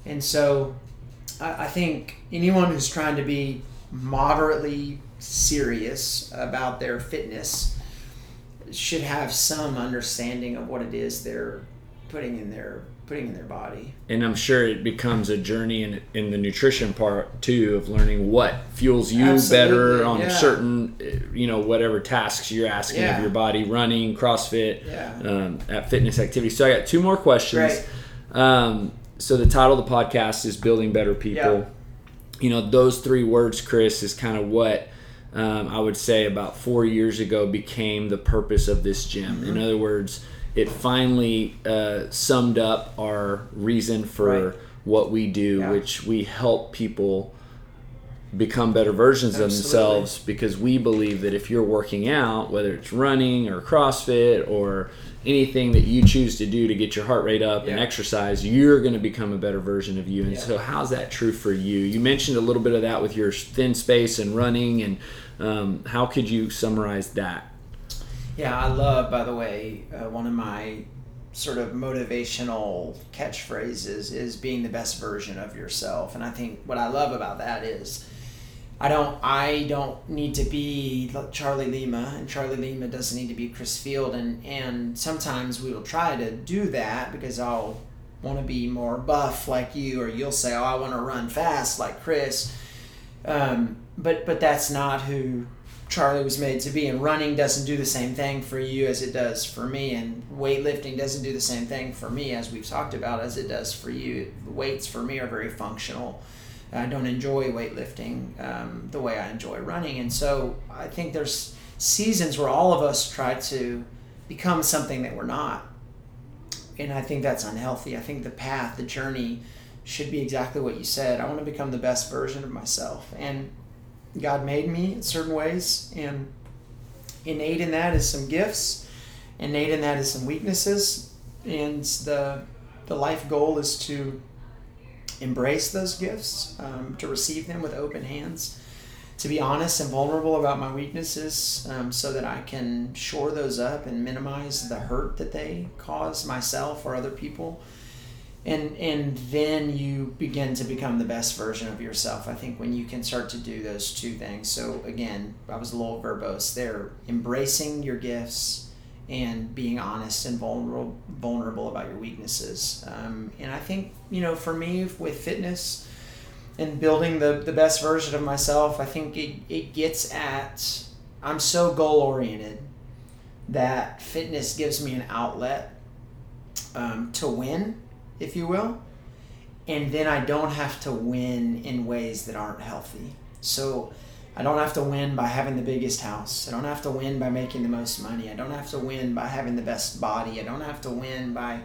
And so, I, I think anyone who's trying to be moderately serious about their fitness should have some understanding of what it is they're putting in their putting in their body. And I'm sure it becomes a journey in in the nutrition part too of learning what fuels you Absolutely, better on yeah. certain you know whatever tasks you're asking yeah. of your body, running, CrossFit, yeah. um, at fitness activities. So I got two more questions. Um, so the title of the podcast is building better people. You know those three words, Chris, is kind of what. Um, I would say about four years ago became the purpose of this gym. Mm-hmm. In other words, it finally uh, summed up our reason for right. what we do, yeah. which we help people become better versions Absolutely. of themselves because we believe that if you're working out, whether it's running or CrossFit or anything that you choose to do to get your heart rate up yeah. and exercise, you're going to become a better version of you. And yeah. so, how's that true for you? You mentioned a little bit of that with your thin space and running, and um, how could you summarize that? Yeah, I love, by the way, uh, one of my sort of motivational catchphrases is being the best version of yourself. And I think what I love about that is I don't I don't need to be Charlie Lima and Charlie Lima doesn't need to be Chris Field and and sometimes we will try to do that because I'll want to be more buff like you or you'll say oh I want to run fast like Chris um, but but that's not who Charlie was made to be. And running doesn't do the same thing for you as it does for me, and weightlifting doesn't do the same thing for me as we've talked about as it does for you. The weights for me are very functional. I don't enjoy weightlifting um, the way I enjoy running, and so I think there's seasons where all of us try to become something that we're not, and I think that's unhealthy. I think the path, the journey, should be exactly what you said. I want to become the best version of myself, and God made me in certain ways, and innate in that is some gifts, innate in that is some weaknesses, and the the life goal is to embrace those gifts, um, to receive them with open hands, to be honest and vulnerable about my weaknesses, um, so that I can shore those up and minimize the hurt that they cause myself or other people and and then you begin to become the best version of yourself i think when you can start to do those two things. So again i was a little verbose there. Embracing your gifts and being honest and vulnerable vulnerable about your weaknesses. Um, and i think you know for me with fitness and building the, the best version of myself i think it, it gets at i'm so goal oriented that fitness gives me an outlet um, to win if you will. And then I don't have to win in ways that aren't healthy. So I don't have to win by having the biggest house. I don't have to win by making the most money. I don't have to win by having the best body. I don't have to win by,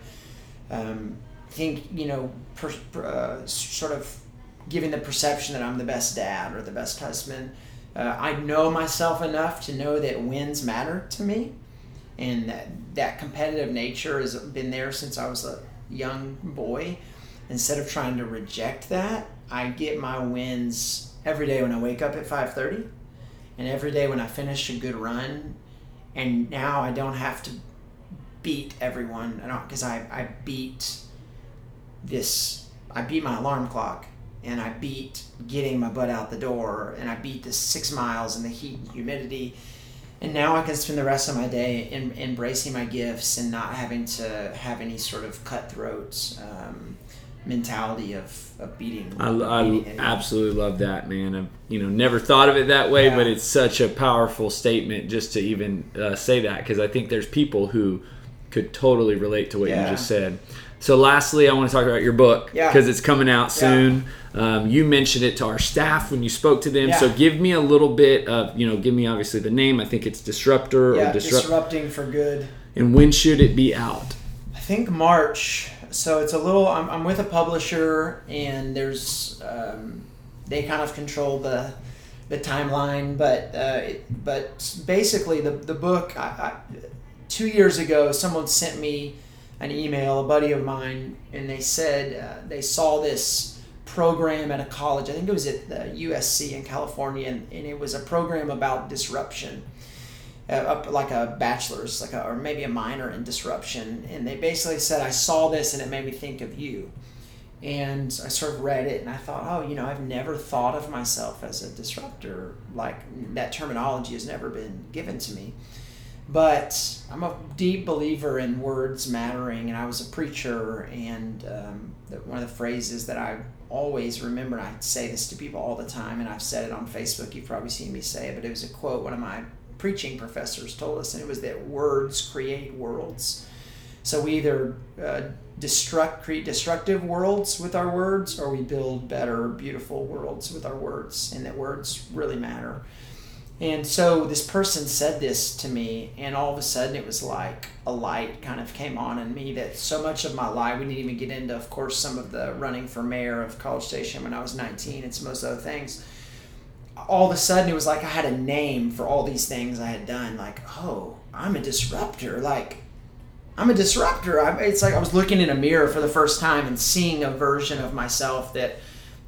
um, think you know, per, uh, sort of giving the perception that I'm the best dad or the best husband. Uh, I know myself enough to know that wins matter to me, and that that competitive nature has been there since I was a young boy, instead of trying to reject that, I get my wins every day when I wake up at 5:30 and every day when I finish a good run and now I don't have to beat everyone because I, I beat this I beat my alarm clock and I beat getting my butt out the door and I beat the six miles and the heat and humidity and now I can spend the rest of my day in, embracing my gifts and not having to have any sort of cutthroat um, mentality of, of beating. I, I absolutely love that, man. I've you know never thought of it that way, yeah. but it's such a powerful statement just to even uh, say that because I think there's people who could totally relate to what yeah. you just said. So, lastly, I want to talk about your book because yeah. it's coming out soon. Yeah. Um, you mentioned it to our staff when you spoke to them. Yeah. So, give me a little bit of, you know, give me obviously the name. I think it's Disruptor or Disrupt- Disrupting for Good. And when should it be out? I think March. So, it's a little, I'm, I'm with a publisher and there's, um, they kind of control the, the timeline, but uh, it, but basically the the book. I, I, two years ago, someone sent me an email, a buddy of mine, and they said uh, they saw this program at a college. I think it was at the USC in California, and, and it was a program about disruption, uh, like a bachelor's, like a, or maybe a minor in disruption. And they basically said, "I saw this, and it made me think of you." And I sort of read it, and I thought, "Oh, you know, I've never thought of myself as a disruptor. Like that terminology has never been given to me." But I'm a deep believer in words mattering, and I was a preacher, and um, one of the phrases that I always remember, I say this to people all the time, and I've said it on Facebook, you've probably seen me say it, but it was a quote one of my preaching professors told us, and it was that words create worlds. So we either uh, destruct, create destructive worlds with our words, or we build better, beautiful worlds with our words, and that words really matter. And so this person said this to me, and all of a sudden it was like a light kind of came on in me that so much of my life, we didn't even get into, of course, some of the running for mayor of College Station when I was 19 and some of those other things. All of a sudden it was like I had a name for all these things I had done. Like, oh, I'm a disruptor. Like, I'm a disruptor. I, it's like I was looking in a mirror for the first time and seeing a version of myself that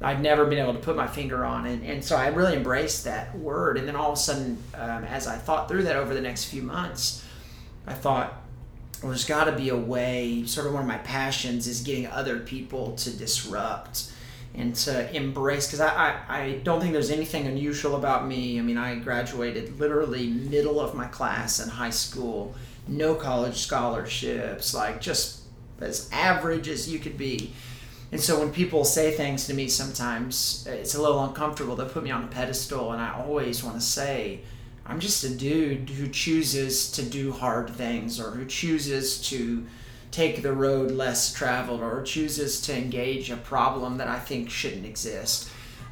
I'd never been able to put my finger on. And, and so I really embraced that word. And then all of a sudden, um, as I thought through that over the next few months, I thought, well, there's got to be a way. Sort of one of my passions is getting other people to disrupt and to embrace because I, I, I don't think there's anything unusual about me i mean i graduated literally middle of my class in high school no college scholarships like just as average as you could be and so when people say things to me sometimes it's a little uncomfortable they put me on a pedestal and i always want to say i'm just a dude who chooses to do hard things or who chooses to take the road less traveled or chooses to engage a problem that I think shouldn't exist.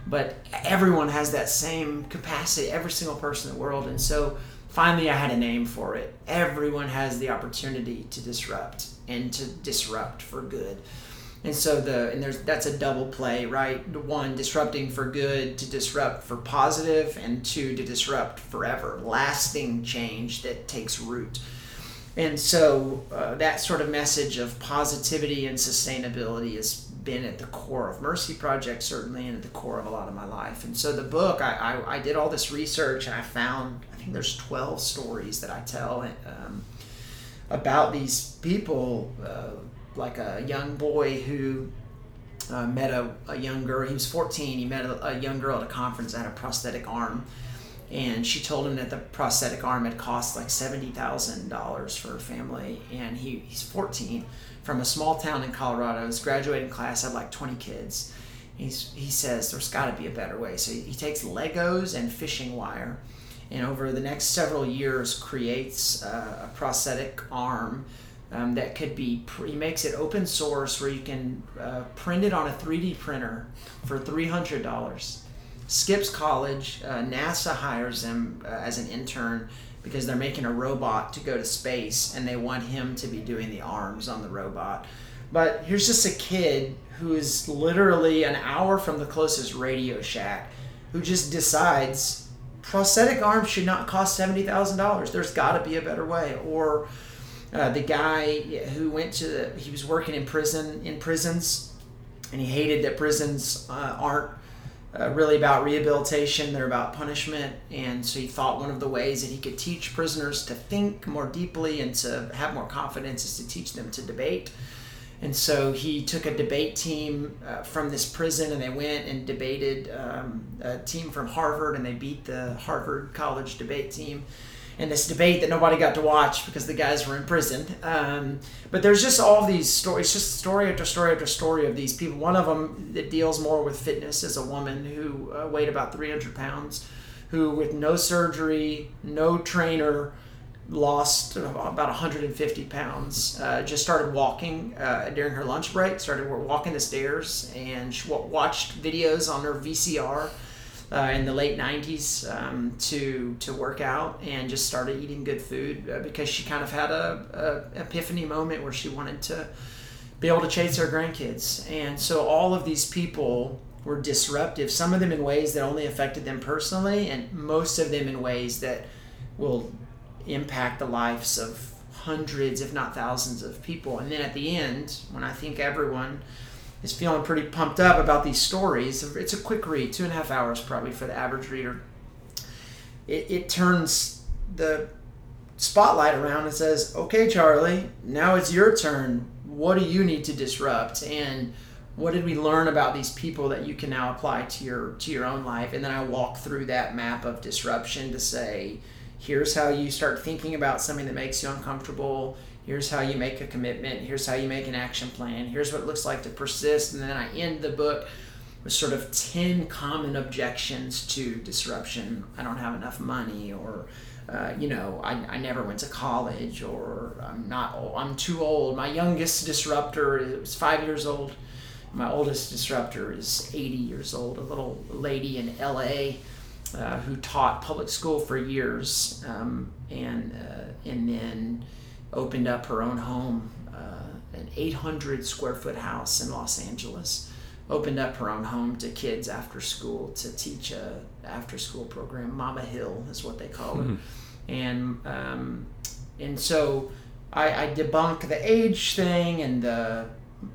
But everyone has that same capacity, every single person in the world. And so finally, I had a name for it. Everyone has the opportunity to disrupt and to disrupt for good. And so the and there's that's a double play, right? One disrupting for good, to disrupt for positive, and two to disrupt forever, lasting change that takes root. And so uh, that sort of message of positivity and sustainability has been at the core of Mercy Project, certainly, and at the core of a lot of my life. And so the book, I, I, I did all this research and I found, I think there's 12 stories that I tell um, about these people, uh, like a young boy who uh, met a, a young girl. He was 14. He met a, a young girl at a conference that had a prosthetic arm and she told him that the prosthetic arm had cost like seventy thousand dollars for her family, and he, he's fourteen from a small town in Colorado. His graduating class had like twenty kids. He's, he says there's got to be a better way. So he, he takes Legos and fishing wire, and over the next several years creates uh, a prosthetic arm um, that could be. He makes it open source where you can uh, print it on a 3D printer for three hundred dollars skips college. Uh, NASA hires him uh, as an intern because they're making a robot to go to space and they want him to be doing the arms on the robot. But here's just a kid who is literally an hour from the closest Radio Shack who just decides prosthetic arms should not cost $70,000. There's got to be a better way. Or uh, the guy who went to the, he was working in prison in prisons and he hated that prisons uh, aren't uh, really about rehabilitation, they're about punishment. And so he thought one of the ways that he could teach prisoners to think more deeply and to have more confidence is to teach them to debate. And so he took a debate team uh, from this prison and they went and debated um, a team from Harvard and they beat the Harvard College debate team in this debate that nobody got to watch because the guys were in prison. Um, but there's just all these stories, just story after story after story of these people. One of them that deals more with fitness is a woman who uh, weighed about 300 pounds, who with no surgery, no trainer, lost about 150 pounds. Uh, just started walking uh, during her lunch break. Started walking the stairs and watched videos on her VCR uh, in the late 90s um, to to work out and just started eating good food uh, because she kind of had a, a, epiphany moment where she wanted to be able to chase her grandkids. And so all of these people were disruptive some of them in ways that only affected them personally and most of them in ways that will impact the lives of hundreds if not thousands of people. And then at the end when i think everyone is feeling pretty pumped up about these stories. It's a quick read, two and a half hours probably for the average reader. It, it turns the spotlight around and says, okay, Charlie, now it's your turn. What do you need to disrupt? And what did we learn about these people that you can now apply to your to your own life? And then I walk through that map of disruption to say, here's how you start thinking about something that makes you uncomfortable here's how you make a commitment. Here's how you make an action plan. Here's what it looks like to persist. And then i end the book with sort of 10 common objections to disruption. I don't have enough money or uh, you know I, I never went to college or i'm not old, i'm too old. My youngest disruptor is five years old. My oldest disruptor is 80 years old. A little lady in la uh, who taught public school for years um, and uh, and then opened up her own home, uh, an 800 square foot house in Los Angeles. Opened up her own home to kids after school to teach a after school program. Mama Hill is what they call mm-hmm. it, and um, and so I, I debunk the age thing and the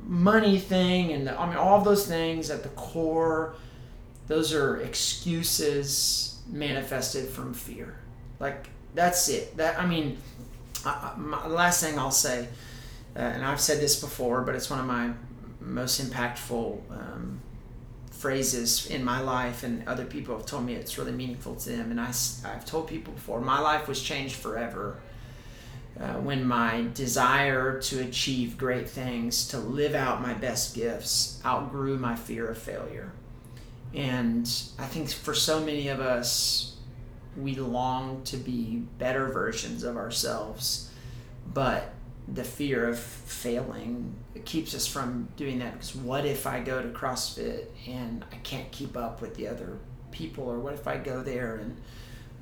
money thing and the, I mean all those things at the core. Those are excuses manifested from fear. Like that's it. That I mean, My, last thing I'll say, uh, and I've said this before, but it's one of my most impactful um, phrases in my life, and other people have told me it's really meaningful to them. And I, I've told people before, my life was changed forever uh, when my desire to achieve great things, to live out my best gifts, outgrew my fear of failure. And I think for so many of us, we long to be better versions of ourselves, but the fear of failing keeps us from doing that because what if I go to CrossFit and I can't keep up with the other people, or what if I go there and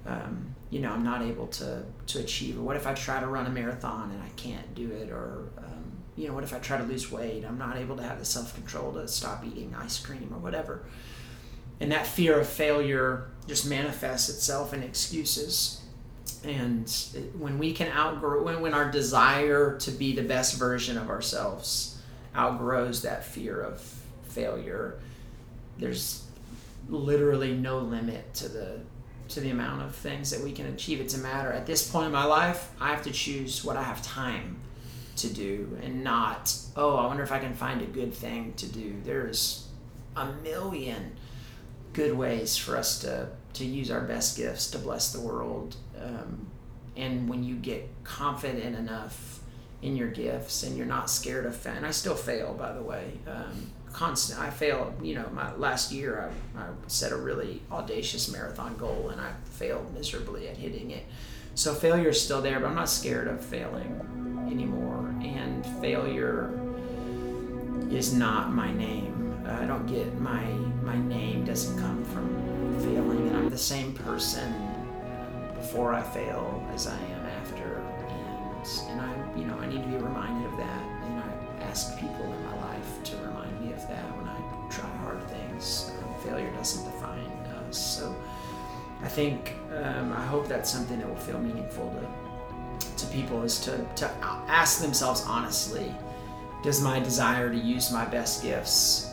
um, you know I'm not able to to achieve, or what if I try to run a marathon and I can't do it, or um, you know what if I try to lose weight, I'm not able to have the self control to stop eating ice cream or whatever, and that fear of failure just manifests itself in excuses. And when we can outgrow when, when our desire to be the best version of ourselves outgrows that fear of failure there's literally no limit to the to the amount of things that we can achieve. It's a matter at this point in my life i have to choose what i have time to do and not oh i wonder if i can find a good thing to do. There's a million good ways for us to to use our best gifts to bless the world. Um, and when you get confident enough in your gifts and you're not scared of fail, and I still fail, by the way. Um, constant, I fail You know, my last year I, I set a really audacious marathon goal and I failed miserably at hitting it. So failure is still there, but I'm not scared of failing anymore. And failure is not my name. I don't get my my name doesn't come from failing, and I'm the same person before I fail as I am after, and and I you know I need to be reminded of that, and I ask people in my life to remind me of that when I try hard things. Failure doesn't define us, so I think um, I hope that's something that will feel meaningful to to people is to to ask themselves honestly, does my desire to use my best gifts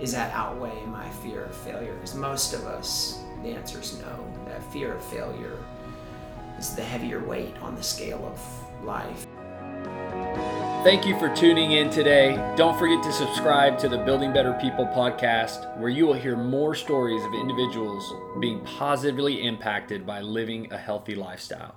is that outweigh my fear of failure? Because most of us, the answer is no. That fear of failure is the heavier weight on the scale of life. Thank you for tuning in today. Don't forget to subscribe to the Building Better People podcast, where you will hear more stories of individuals being positively impacted by living a healthy lifestyle.